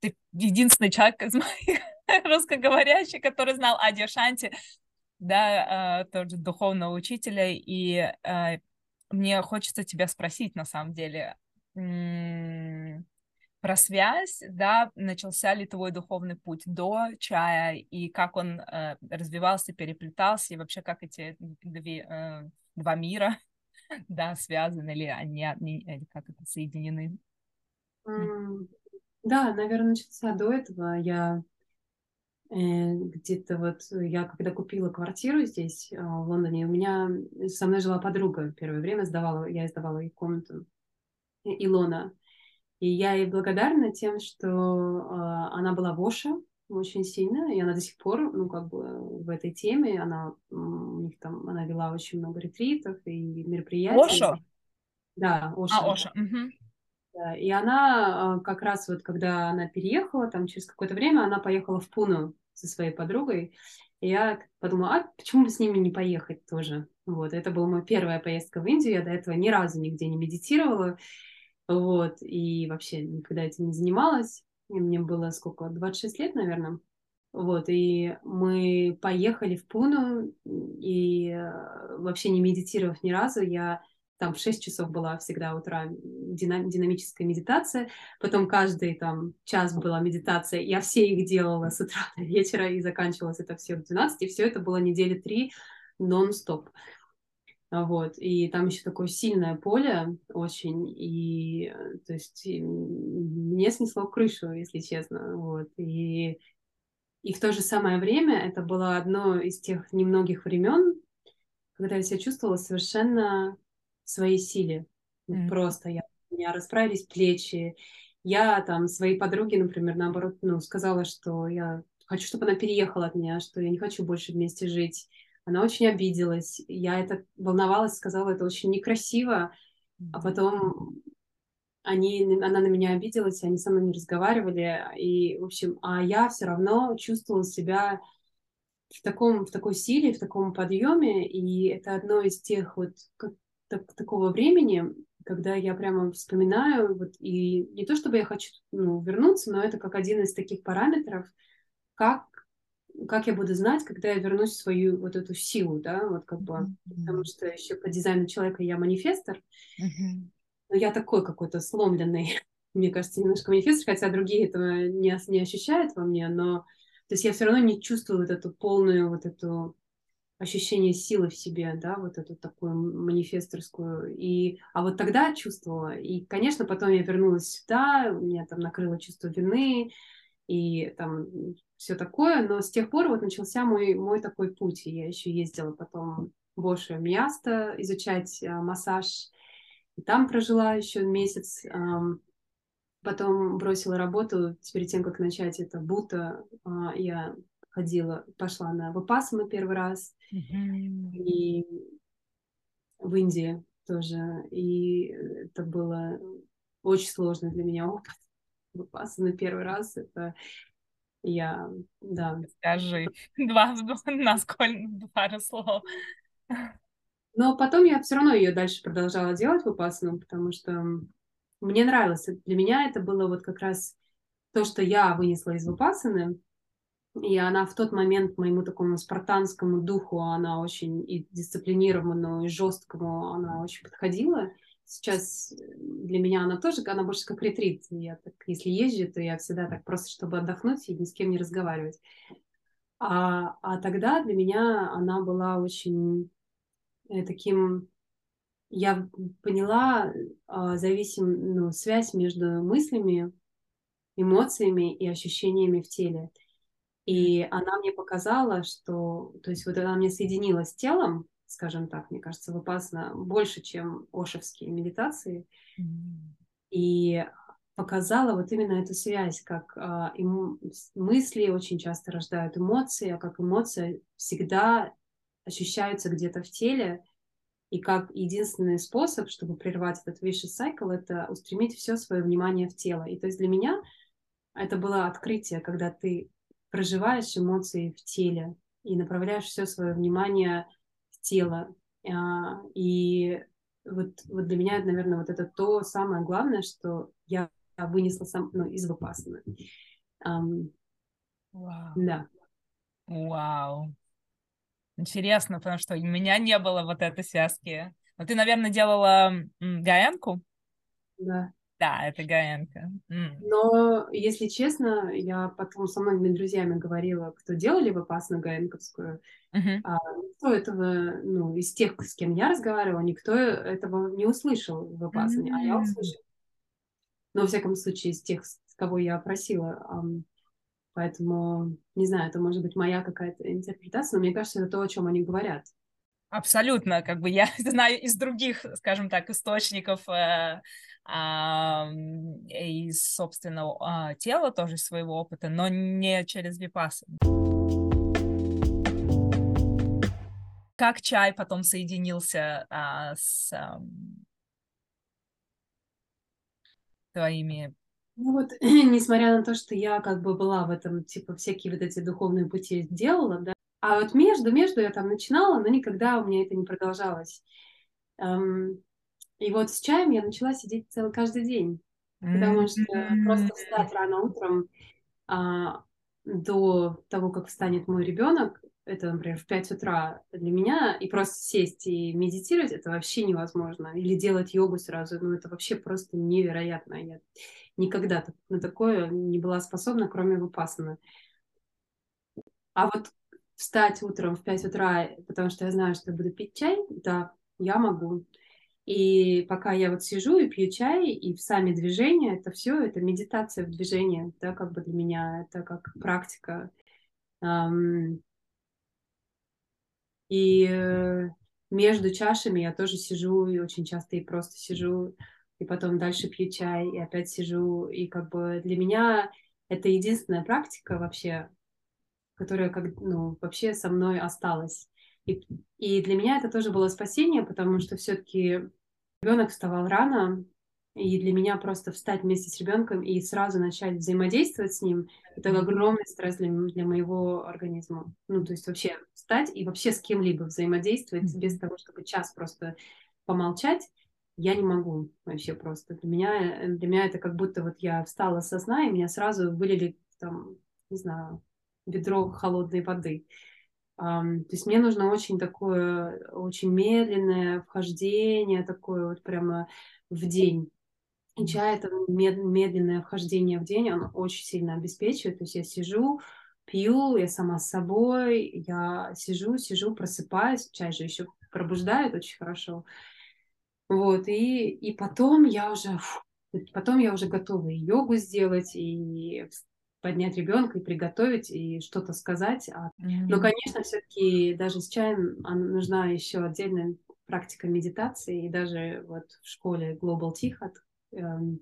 Ты единственный человек из моих (laughs) русскоговорящих, который знал Ади Шанти, да, э, тоже духовного учителя, и э, мне хочется тебя спросить, на самом деле, про связь, да, начался ли твой духовный путь до чая, и как он э, развивался, переплетался, и вообще как эти две, два мира, (laughs) да, связаны ли они, они как это соединены? Да, наверное, начался до этого. Я где-то вот я когда купила квартиру здесь, а, в Лондоне, у меня со мной жила подруга первое время, сдавала, я сдавала ей комнату, Илона. И я ей благодарна тем, что она была в Оше очень сильно, и она до сих пор, ну, как бы в этой теме, она у них там, она вела очень много ретритов и мероприятий. Ошо? Да, Ошо. А, Ошо, угу. Да, и она а, как раз вот, когда она переехала, там через какое-то время она поехала в Пуну со своей подругой, и я подумала, а почему бы с ними не поехать тоже? Вот, это была моя первая поездка в Индию, я до этого ни разу нигде не медитировала, вот, и вообще никогда этим не занималась. И мне было сколько, 26 лет, наверное. Вот, и мы поехали в Пуну, и э, вообще не медитировав ни разу, я там в 6 часов была всегда утра динам, динамическая медитация, потом каждый там час была медитация, я все их делала с утра до вечера, и заканчивалось это все в 12, и все это было недели три нон-стоп. Вот, и там еще такое сильное поле очень, и, то есть, и мне снесло крышу, если честно, вот, и, и в то же самое время это было одно из тех немногих времен, когда я себя чувствовала совершенно своей силе. Mm-hmm. Просто я, у меня расправились плечи. Я там своей подруге, например, наоборот, ну, сказала, что я хочу, чтобы она переехала от меня, что я не хочу больше вместе жить. она очень обиделась. Я это волновалась, сказала, это очень некрасиво. А потом они, она на меня обиделась, они со мной не разговаривали. И, в общем, а я все равно чувствовала себя в таком, в такой силе, в таком подъеме. И это одно из тех вот как, так, такого времени, когда я прямо вспоминаю, вот, и не то чтобы я хочу ну, вернуться, но это как один из таких параметров, как как я буду знать, когда я вернусь в свою вот эту силу, да, вот как бы, mm-hmm. потому что еще по дизайну человека я манифестор, mm-hmm. но я такой какой-то сломленный, (laughs) мне кажется, немножко манифестор, хотя другие этого не, не ощущают во мне, но, то есть я все равно не чувствую вот эту полную вот эту ощущение силы в себе, да, вот эту такую манифесторскую. И, а вот тогда чувствовала. И, конечно, потом я вернулась сюда, меня там накрыло чувство вины, и там все такое, но с тех пор вот начался мой, мой такой путь, и я еще ездила потом больше место изучать а, массаж, и там прожила еще месяц, а, потом бросила работу, перед тем, как начать это бута, а, я ходила, пошла на Вапасану первый раз, mm-hmm. и в Индии тоже, и это было очень сложно для меня опыт, на первый раз. Это я, да. Скажи (laughs) два, (laughs) насколько пару слов. Но потом я все равно ее дальше продолжала делать в Упасану, потому что мне нравилось. Для меня это было вот как раз то, что я вынесла из Випасаны, и она в тот момент моему такому спартанскому духу, она очень и дисциплинированному, и жесткому, она очень подходила сейчас э, для меня она тоже, она больше как ретрит. Я так, если езжу, то я всегда так просто, чтобы отдохнуть и ни с кем не разговаривать. А, а тогда для меня она была очень э, таким... Я поняла э, зависим, ну, связь между мыслями, эмоциями и ощущениями в теле. И она мне показала, что, то есть вот она мне соединила с телом, скажем так, мне кажется, выпасна больше, чем ошевские медитации. Mm-hmm. И показала вот именно эту связь, как э, эм, мысли очень часто рождают эмоции, а как эмоции всегда ощущаются где-то в теле, и как единственный способ, чтобы прервать этот vicious cycle, это устремить все свое внимание в тело. И то есть для меня это было открытие, когда ты проживаешь эмоции в теле и направляешь все свое внимание тело. А, и вот, вот для меня, наверное, вот это то самое главное, что я вынесла сам, ну, из Вапасаны. Um, Вау. Да. Вау. Интересно, потому что у меня не было вот этой связки. Но ты, наверное, делала гаянку? Да. Да, это гаенка. Но, если честно, я потом со многими друзьями говорила, кто делали в опасную гаенковскую, uh-huh. а, никто этого, ну, из тех, с кем я разговаривала, никто этого не услышал в опасной, uh-huh. а я услышала. Но, во всяком случае, из тех, с кого я просила. Поэтому, не знаю, это может быть моя какая-то интерпретация, но мне кажется, это то, о чем они говорят. Абсолютно, как бы я (laughs) знаю из других, скажем так, источников э, из собственного а, тела, тоже своего опыта, но не через випасы. Как чай потом соединился а, с а, твоими ну вот, (clears throat) несмотря на то, что я как бы была в этом, типа, всякие вот эти духовные пути делала, да, а вот между-между я там начинала, но никогда у меня это не продолжалось. Эм, и вот с чаем я начала сидеть целый каждый день, потому что просто встать рано утром а, до того, как встанет мой ребенок, это, например, в 5 утра для меня, и просто сесть и медитировать, это вообще невозможно. Или делать йогу сразу, ну это вообще просто невероятно. Я никогда на такое не была способна, кроме выпасана. А вот встать утром в 5 утра, потому что я знаю, что я буду пить чай, да, я могу. И пока я вот сижу и пью чай, и в сами движения, это все, это медитация в движении, да, как бы для меня, это как практика. И э, между чашами я тоже сижу, и очень часто и просто сижу, и потом дальше пью чай, и опять сижу, и как бы для меня это единственная практика вообще, которая как, ну, вообще со мной осталась. И, и для меня это тоже было спасение, потому что все-таки ребенок вставал рано, и для меня просто встать вместе с ребенком и сразу начать взаимодействовать с ним, это огромный стресс для, для моего организма. Ну, то есть вообще встать и вообще с кем-либо взаимодействовать без того, чтобы час просто помолчать, я не могу вообще просто. Для меня, для меня это как будто вот я встала со сна, и меня сразу вылили там, не знаю, ведро холодной воды. Um, то есть мне нужно очень такое, очень медленное вхождение, такое вот прямо в день. И чай это медленное вхождение в день, он очень сильно обеспечивает. То есть я сижу, пью, я сама с собой, я сижу, сижу, просыпаюсь, чай же еще пробуждает очень хорошо. Вот, и, и потом я уже, фу, потом я уже готова и йогу сделать, и поднять ребенка, и приготовить, и что-то сказать. Mm-hmm. Но, конечно, все-таки даже с чаем нужна еще отдельная практика медитации, и даже вот в школе Global Tea эм,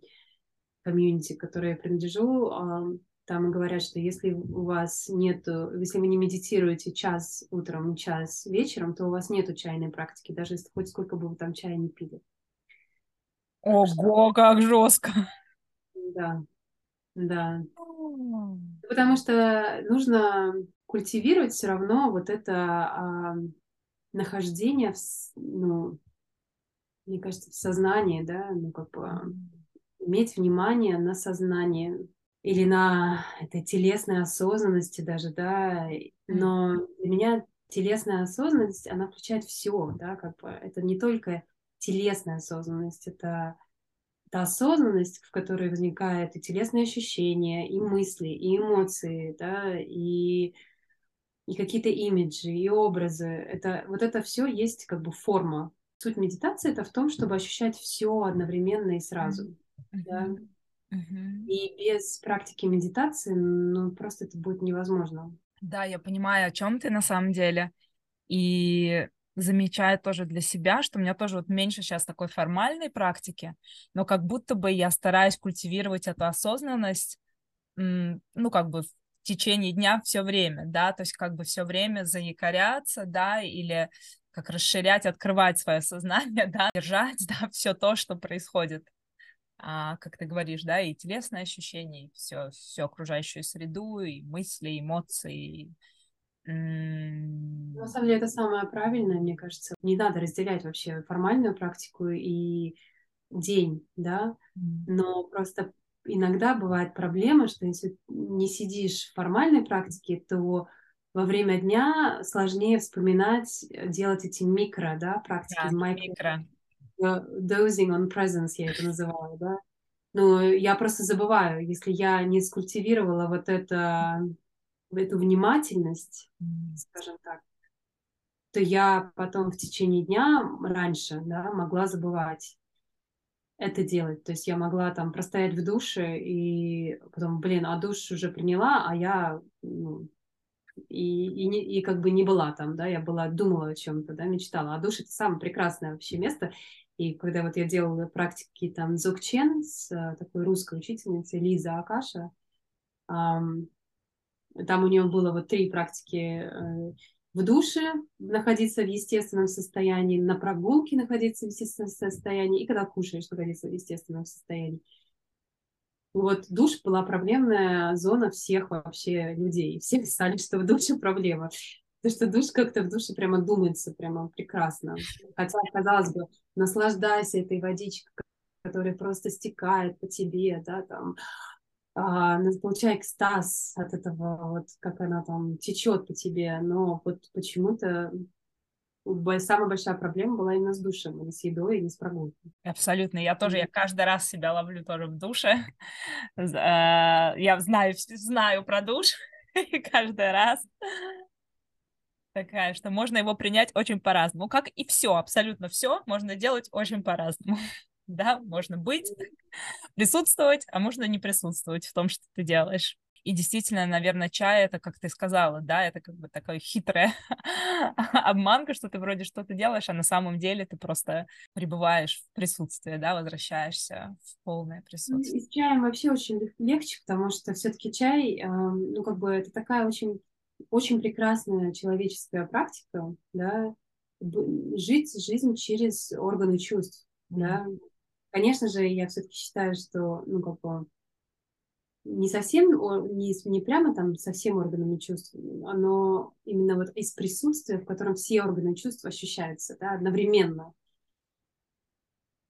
комьюнити, которой я принадлежу, там говорят, что если у вас нет, если вы не медитируете час утром, час вечером, то у вас нету чайной практики, даже если хоть сколько бы вы там чая не пили. Ого, что... как жестко. Да, да. Потому что нужно культивировать все равно вот это а, нахождение, в, ну, мне кажется, в сознании, да, ну как бы иметь внимание на сознание, или на этой телесной осознанности даже, да, но для меня телесная осознанность, она включает все, да, как бы. Это не только телесная осознанность, это, это осознанность, в которой возникает и телесные ощущения, и мысли, и эмоции, да, и, и какие-то имиджи, и образы. Это, вот это все есть как бы форма. Суть медитации это в том, чтобы ощущать все одновременно и сразу. Mm-hmm. Да? Угу. И без практики медитации, ну, просто это будет невозможно. Да, я понимаю, о чем ты на самом деле. И замечаю тоже для себя, что у меня тоже вот меньше сейчас такой формальной практики, но как будто бы я стараюсь культивировать эту осознанность, ну, как бы в течение дня все время, да, то есть как бы все время заякоряться, да, или как расширять, открывать свое сознание, (laughs) да, держать, да, все то, что происходит а, как ты говоришь, да, и телесные ощущения, и все, все окружающую среду, и мысли, эмоции. На самом деле это самое правильное, мне кажется. Не надо разделять вообще формальную практику и день, да, но просто иногда бывает проблема, что если не сидишь в формальной практике, то во время дня сложнее вспоминать, делать эти микро, да, практики, да, микро. микро dosing on presence, я это называю, да. Но я просто забываю, если я не скультивировала вот это, эту внимательность, скажем так, то я потом в течение дня раньше, да, могла забывать это делать. То есть я могла там простоять в душе и потом, блин, а душ уже приняла, а я ну, и, и, не, и как бы не была там, да, я была, думала о чем-то, да, мечтала. А душ — это самое прекрасное вообще место. И когда вот я делала практики там Зокчен с э, такой русской учительницей Лиза Акаша, там у нее было вот три практики э, в душе находиться в естественном состоянии, на прогулке находиться в естественном состоянии, и когда кушаешь, находиться в естественном состоянии. Вот душ была проблемная зона всех вообще людей. (laughs) Все писали, что в душе проблема. Потому что душ как-то в душе прямо думается прямо прекрасно. Хотя, казалось бы, наслаждайся этой водичкой, которая просто стекает по тебе, да, там, а, получай экстаз от этого, вот как она там течет по тебе, но вот почему-то самая большая проблема была именно с душем, не с едой, и не с прогулкой. Абсолютно. Я тоже, я каждый раз себя ловлю тоже в душе. (laughs) Э, я знаю, знаю про душ (laughs) каждый раз такая, что можно его принять очень по-разному. Как и все, абсолютно все можно делать очень по-разному. Да, можно быть, присутствовать, а можно не присутствовать в том, что ты делаешь. И действительно, наверное, чай это, как ты сказала, да, это как бы такая хитрая (laughs) обманка, что ты вроде что-то делаешь, а на самом деле ты просто пребываешь в присутствии, да, возвращаешься в полное ну, присутствие. И с чаем вообще очень легче, потому что все-таки чай, ну, как бы это такая очень очень прекрасная человеческая практика, да, жить жизнь через органы чувств, mm-hmm. да. Конечно же, я все-таки считаю, что, ну, как бы, не совсем, не, не прямо там совсем органами чувств, но именно вот из присутствия, в котором все органы чувств ощущаются, да, одновременно.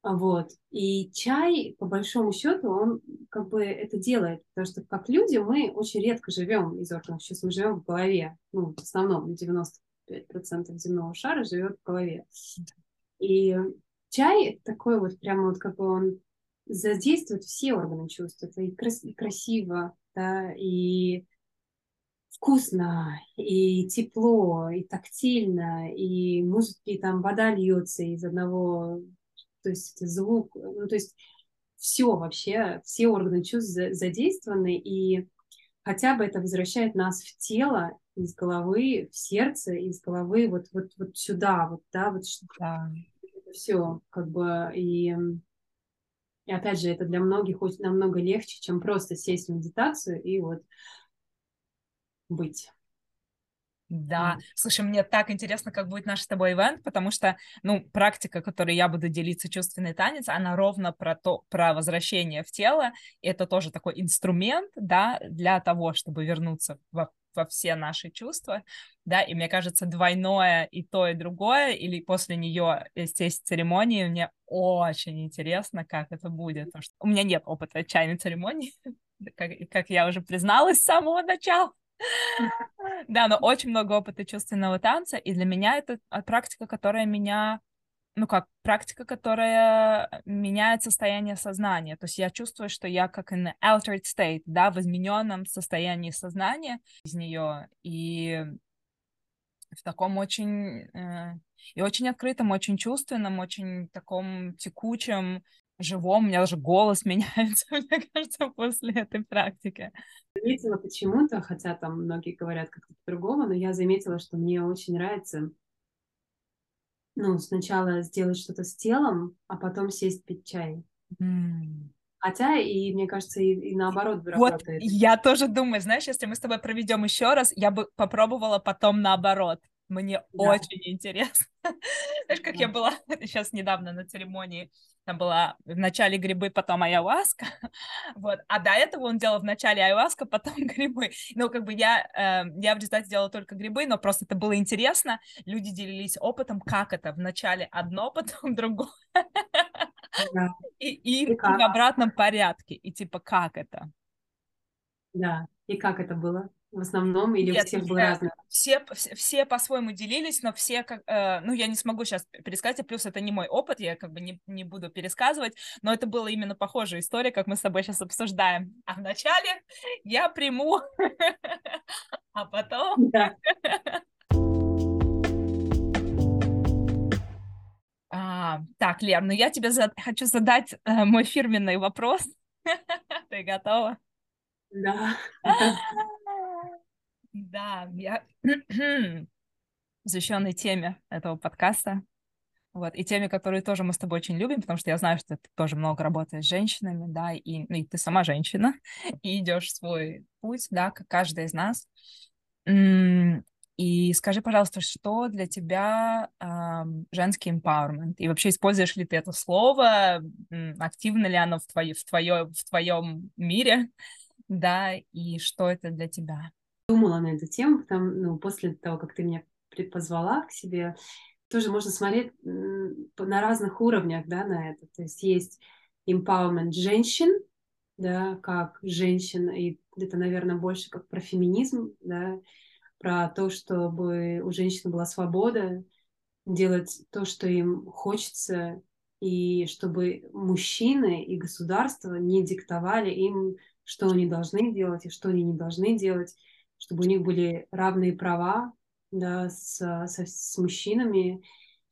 Вот. И чай, по большому счету, он как бы это делает, потому что как люди мы очень редко живем из органов чувств, мы живем в голове, ну, в основном 95% земного шара живет в голове. И чай такой вот прямо вот как бы он задействует все органы чувств. Это и, крас и красиво, да, и вкусно, и тепло, и тактильно, и музыки, там вода льется из одного, то есть звук, ну, то есть все вообще, все органы чувств задействованы, и хотя бы это возвращает нас в тело, из головы в сердце, из головы вот, вот, вот сюда, вот, да, вот да. все, как бы, и и опять же, это для многих очень намного легче, чем просто сесть в медитацию и вот быть. Да, слушай, мне так интересно, как будет наш с тобой ивент, потому что, ну, практика, которой я буду делиться, чувственный танец, она ровно про то, про возвращение в тело, и это тоже такой инструмент, да, для того, чтобы вернуться во, во все наши чувства, да, и мне кажется, двойное и то, и другое, или после нее здесь церемонии, мне очень интересно, как это будет, потому что у меня нет опыта чайной церемонии, (laughs) как, как я уже призналась с самого начала, да, но очень много опыта чувственного танца, и для меня это а, практика, которая меня, ну как, практика, которая меняет состояние сознания. То есть я чувствую, что я как in altered state, да, в измененном состоянии сознания из нее, и в таком очень э, и очень открытом, очень чувственном, очень таком текучем, живом, у меня даже голос (laughs) меняется, мне кажется, после этой практики. Заметила почему-то, хотя там многие говорят как-то по-другому, но я заметила, что мне очень нравится ну, сначала сделать что-то с телом, а потом сесть пить чай. Mm. Хотя, и мне кажется, и, и наоборот вот работает. Я тоже думаю, знаешь, если мы с тобой проведем еще раз, я бы попробовала потом наоборот. Мне да. очень интересно. (laughs) Знаешь, как да. я была (laughs) сейчас недавно на церемонии там была в начале грибы, потом айуаска, (laughs) вот, а до этого он делал в начале айуаска, потом грибы. Ну, как бы я, э, я в результате делала только грибы, но просто это было интересно, люди делились опытом, как это, в начале одно, потом другое, да. и, и, и в обратном порядке, и типа как это. Да, и как это было? В основном или Нет, у всех было разное? Все, все, все по-своему делились, но все, как, э, ну, я не смогу сейчас пересказать, плюс это не мой опыт, я как бы не, не буду пересказывать, но это была именно похожая история, как мы с тобой сейчас обсуждаем. А вначале (laughs) я приму, (laughs) а потом... (laughs) А, так, Лер, ну я тебе за... хочу задать э, мой фирменный вопрос. Ты готова? Да. Да, я (clears throat) посвященной теме этого подкаста. Вот, и теме, которые тоже мы с тобой очень любим, потому что я знаю, что ты тоже много работаешь с женщинами, да, и, ну, и ты сама женщина, (laughs) и идешь свой путь, да, как каждая из нас. И скажи, пожалуйста, что для тебя э, женский empowerment? И вообще используешь ли ты это слово? Активно ли оно в, твое, в, твое, в твоем мире? (laughs) Да, и что это для тебя? Думала на эту тему, потому, ну, после того, как ты меня позвала к себе, тоже можно смотреть на разных уровнях, да, на это. То есть есть empowerment женщин, да, как женщин, и это, наверное, больше как про феминизм, да, про то, чтобы у женщин была свобода делать то, что им хочется, и чтобы мужчины и государство не диктовали им, что они должны делать и что они не должны делать, чтобы у них были равные права да, с, с, с мужчинами.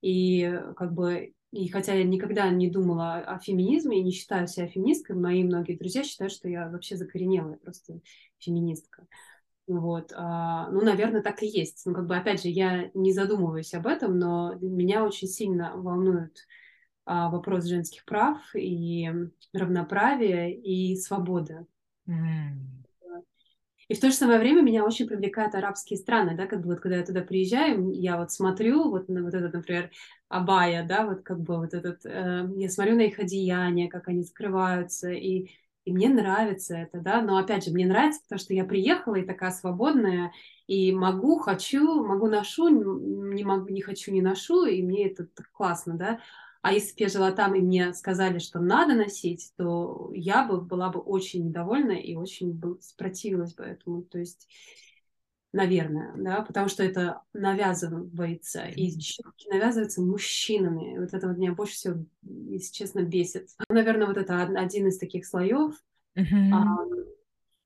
И как бы и хотя я никогда не думала о феминизме и не считаю себя феминисткой, мои многие друзья считают, что я вообще закоренелая просто феминистка. Вот, а, ну, наверное, так и есть. Ну, как бы, опять же, я не задумываюсь об этом, но меня очень сильно волнует а, вопрос женских прав и равноправия и свободы. Mm. И в то же самое время меня очень привлекают арабские страны, да, как бы вот когда я туда приезжаю, я вот смотрю вот на вот этот, например, Абая, да, вот как бы вот этот, э, я смотрю на их одеяния, как они скрываются, и, и мне нравится это, да, но опять же, мне нравится, потому что я приехала и такая свободная, и могу, хочу, могу, ношу, не могу, не хочу, не ношу, и мне это классно, да, а если бы я жила там, и мне сказали, что надо носить, то я бы была бы очень недовольна и очень бы сопротивилась бы этому. То есть, наверное, да, потому что это навязывается, и навязывается мужчинами. Вот это вот меня больше всего, если честно, бесит. Наверное, вот это один из таких слоев. Mm-hmm. А,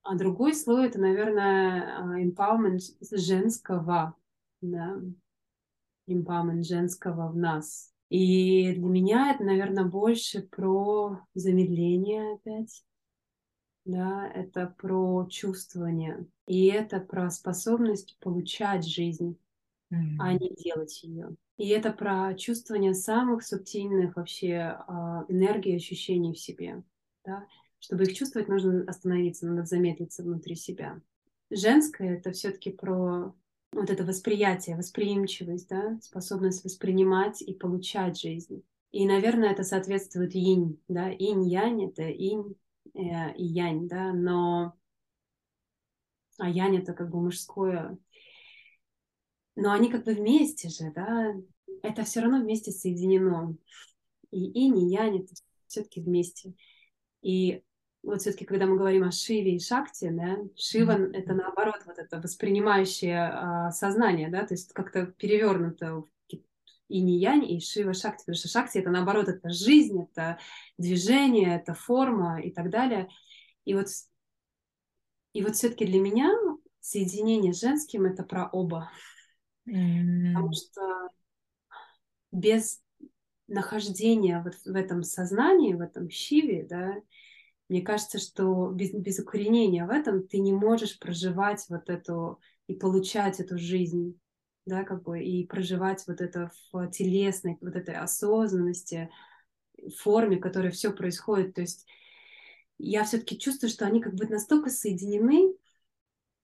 а другой слой это, наверное, а, empowerment женского, да, empowerment женского в нас и для меня это, наверное, больше про замедление опять. Да, это про чувствование. И это про способность получать жизнь, mm-hmm. а не делать ее. И это про чувствование самых субтильных вообще а, энергий ощущений в себе. Да? Чтобы их чувствовать, нужно остановиться, надо замедлиться внутри себя. Женское это все-таки про вот это восприятие, восприимчивость, да, способность воспринимать и получать жизнь. И, наверное, это соответствует инь, да, инь-янь — это инь э, и янь, да, но а янь — это как бы мужское. Но они как бы вместе же, да, это все равно вместе соединено. И инь, и янь — это все-таки вместе. И вот все-таки, когда мы говорим о Шиве и Шакте, да, Шива mm-hmm. это наоборот вот это воспринимающее а, сознание, да, то есть как-то перевернуто и не янь, и Шива Шакти, потому что Шакти это наоборот, это жизнь, это движение, это форма и так далее. И вот, и вот все-таки для меня соединение с женским это про оба. Mm-hmm. Потому что без нахождения вот в этом сознании, в этом Шиве, да, мне кажется, что без, без укоренения в этом ты не можешь проживать вот эту и получать эту жизнь, да, как бы, и проживать вот это в телесной, вот этой осознанности, форме, в которой все происходит. То есть я все-таки чувствую, что они как бы настолько соединены,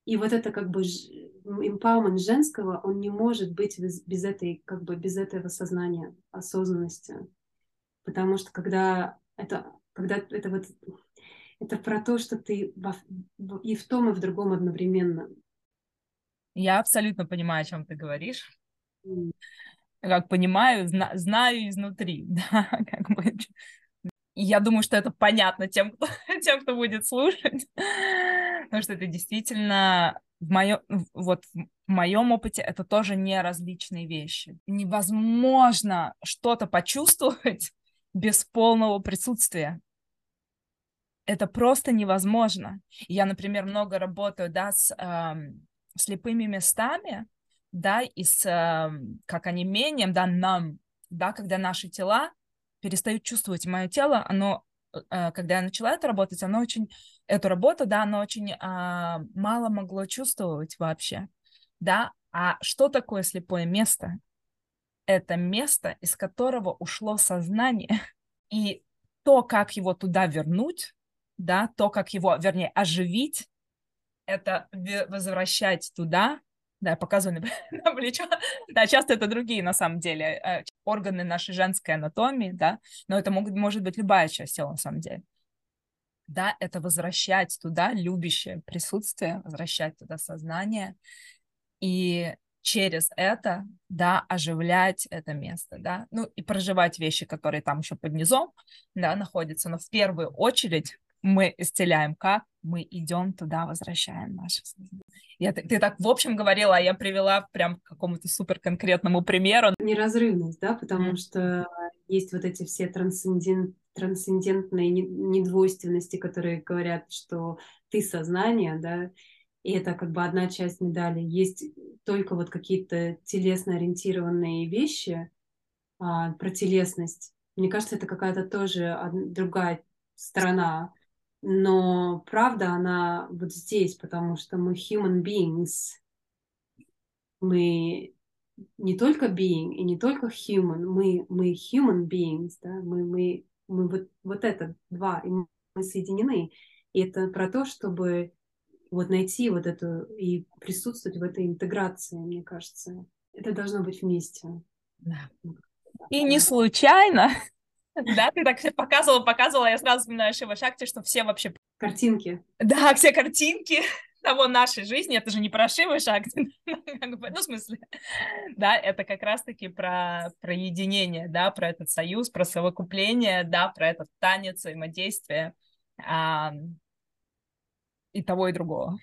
и вот это как бы empowerment женского, он не может быть без, без этой, как бы без этого сознания, осознанности. Потому что когда это, когда это вот это про то, что ты и в том, и в другом одновременно. Я абсолютно понимаю, о чем ты говоришь. Mm. Как понимаю, зна знаю изнутри, (laughs) да, как бы. я думаю, что это понятно тем, кто, (laughs) тем, кто будет слушать, потому что это действительно в моем, вот в моем опыте это тоже не различные вещи. Невозможно что-то почувствовать (laughs) без полного присутствия это просто невозможно. Я, например, много работаю, да, с э, слепыми местами, да, и с, э, как онемением, да, нам, да, когда наши тела перестают чувствовать. Мое тело, оно, э, когда я начала это работать, оно очень, эту работу, да, оно очень э, мало могло чувствовать вообще, да. А что такое слепое место? Это место, из которого ушло сознание, (laughs) и то, как его туда вернуть, да, то, как его, вернее, оживить, это возвращать туда, да, я показываю (laughs) на, плечо, да, часто это другие, на самом деле, э, органы нашей женской анатомии, да, но это могут, может быть любая часть тела, на самом деле. Да, это возвращать туда любящее присутствие, возвращать туда сознание, и через это, да, оживлять это место, да, ну и проживать вещи, которые там еще под низом, да, находятся, но в первую очередь мы исцеляем, как мы идем туда, возвращаем наше сознание. Я, ты, ты так в общем говорила, а я привела прям к какому-то супер конкретному примеру. Неразрывность, да, потому mm. что есть вот эти все трансцендент, трансцендентные недвойственности, которые говорят, что ты сознание, да, и это как бы одна часть медали. Есть только вот какие-то телесно ориентированные вещи а, про телесность. Мне кажется, это какая-то тоже другая сторона но правда, она вот здесь, потому что мы human beings. Мы не только being и не только human, мы, мы human beings, да, мы, мы, мы вот, вот это два, и мы соединены. И это про то, чтобы вот найти вот эту и присутствовать в этой интеграции, мне кажется. Это должно быть вместе. Да. И не случайно, да, ты так все показывала, показывала, я сразу вспоминаю Шива Шакти, что все вообще... Картинки. Да, все картинки (laughs) того нашей жизни, это же не про Шива Шакти, (laughs) ну, в смысле, да, это как раз-таки про, про единение, да, про этот союз, про совокупление, да, про этот танец, взаимодействие а, и того, и другого.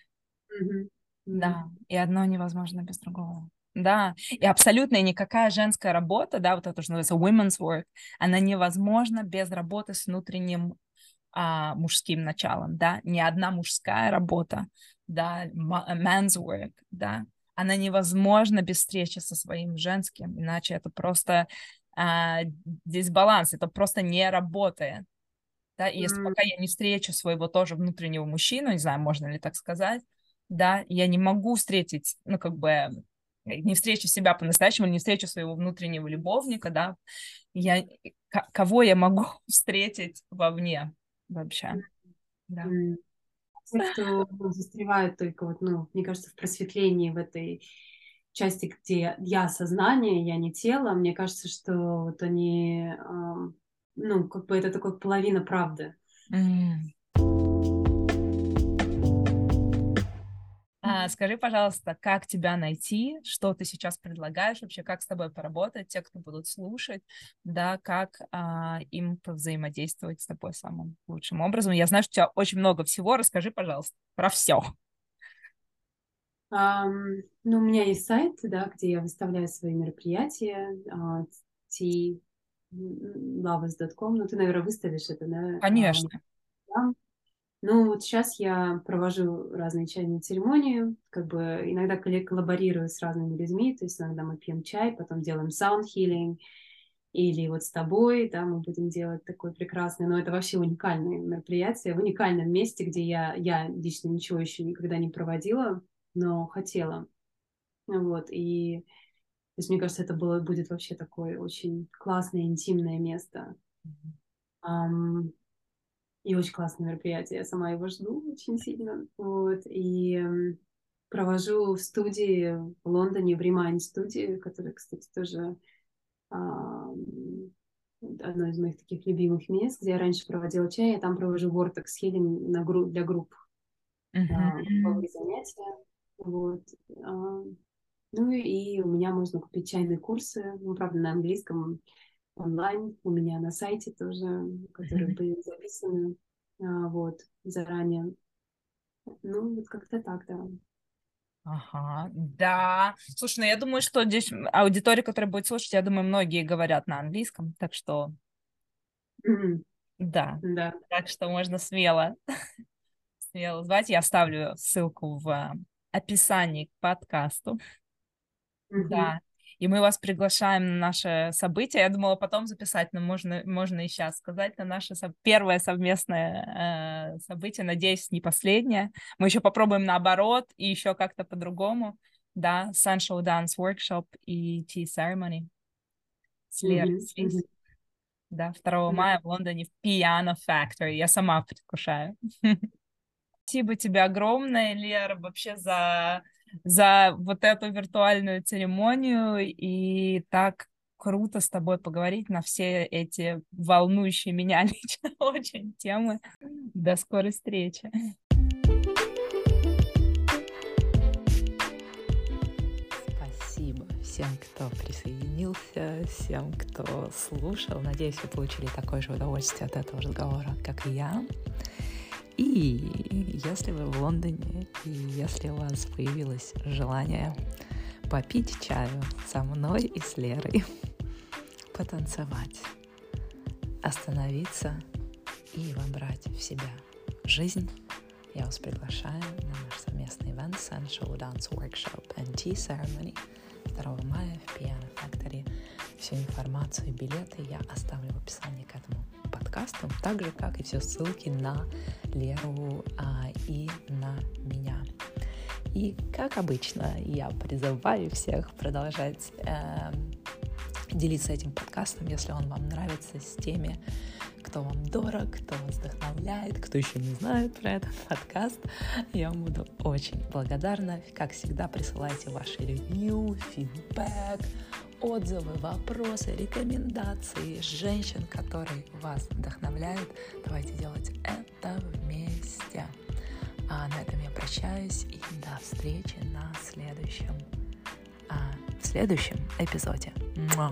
Mm-hmm. Да, и одно невозможно без другого. Да, и абсолютно никакая женская работа, да, вот это, что называется women's work, она невозможна без работы с внутренним а, мужским началом, да, ни одна мужская работа, да, man's work, да, она невозможна без встречи со своим женским, иначе это просто а, дисбаланс, это просто не работает, да, и если mm. пока я не встречу своего тоже внутреннего мужчину, не знаю, можно ли так сказать, да, я не могу встретить, ну, как бы, не встречу себя по-настоящему, не встречу своего внутреннего любовника, да, я, кого я могу (laughs) встретить вовне вообще, да. Те, кто застревают только вот, ну, мне кажется, в просветлении в этой части, где я сознание, я не тело, мне кажется, что вот они, ну, как бы это такой половина правды. Mm. А, скажи, пожалуйста, как тебя найти, что ты сейчас предлагаешь вообще, как с тобой поработать, те, кто будут слушать, да, как а, им взаимодействовать с тобой самым лучшим образом. Я знаю, что у тебя очень много всего, расскажи, пожалуйста, про все. Um, ну, у меня есть сайт, да, где я выставляю свои мероприятия, uh, tlovers.com, ну, ты, наверное, выставишь это, да? Конечно. Um, ну, вот сейчас я провожу разные чайные церемонии, как бы иногда коллаборирую с разными людьми, то есть иногда мы пьем чай, потом делаем sound healing, или вот с тобой, да, мы будем делать такое прекрасное, но это вообще уникальное мероприятие, в уникальном месте, где я, я лично ничего еще никогда не проводила, но хотела. Вот, и то есть, мне кажется, это было, будет вообще такое очень классное, интимное место. Um, и очень классное мероприятие. Я сама его жду очень сильно. Вот. И провожу в студии в Лондоне, в Re:Mind студии, которая, кстати, тоже а, одно из моих таких любимых мест, где я раньше проводила чай, я там провожу Vortex Healing на гру- для групп. Uh-huh. занятия. Вот. А, ну и у меня можно купить чайные курсы, ну, правда, на английском, онлайн, у меня на сайте тоже, которые были записаны а, вот заранее. Ну, вот как-то так, да. Ага, да. Слушай, ну я думаю, что здесь аудитория, которая будет слушать, я думаю, многие говорят на английском, так что mm-hmm. да. да. Так что можно смело, (laughs) смело звать. Я оставлю ссылку в описании к подкасту. Mm-hmm. Да. И мы вас приглашаем на наше событие. Я думала потом записать, но можно, можно и сейчас сказать на наше со- первое совместное э, событие. Надеюсь, не последнее. Мы еще попробуем наоборот и еще как-то по-другому. Да, Sunshine Dance Workshop и Tea Ceremony. С Лерой, mm-hmm. mm-hmm. Да, 2 mm-hmm. мая в Лондоне в Piano Factory. Я сама предвкушаю. (laughs) Спасибо тебе огромное, Лера, вообще за за вот эту виртуальную церемонию и так круто с тобой поговорить на все эти волнующие меня (laughs) лично очень темы. До скорой встречи. Спасибо всем, кто присоединился, всем, кто слушал. Надеюсь, вы получили такое же удовольствие от этого разговора, как и я. И если вы в Лондоне, и если у вас появилось желание попить чаю со мной и с Лерой, (laughs) потанцевать, остановиться и вобрать в себя жизнь, я вас приглашаю на наш совместный ивент Sensual Dance Workshop and Tea Ceremony 2 мая в Piano Factory. Всю информацию и билеты я оставлю в описании к этому подкасту, так же, как и все ссылки на Леру а, и на меня. И, как обычно, я призываю всех продолжать э, делиться этим подкастом, если он вам нравится, с теми, кто вам дорог, кто вас вдохновляет, кто еще не знает про этот подкаст. Я вам буду очень благодарна. Как всегда, присылайте ваши ревью, фидбэк, отзывы, вопросы, рекомендации женщин, которые вас вдохновляют. Давайте делать это вместе. А на этом я прощаюсь и до встречи на следующем, а, в следующем эпизоде. Муа.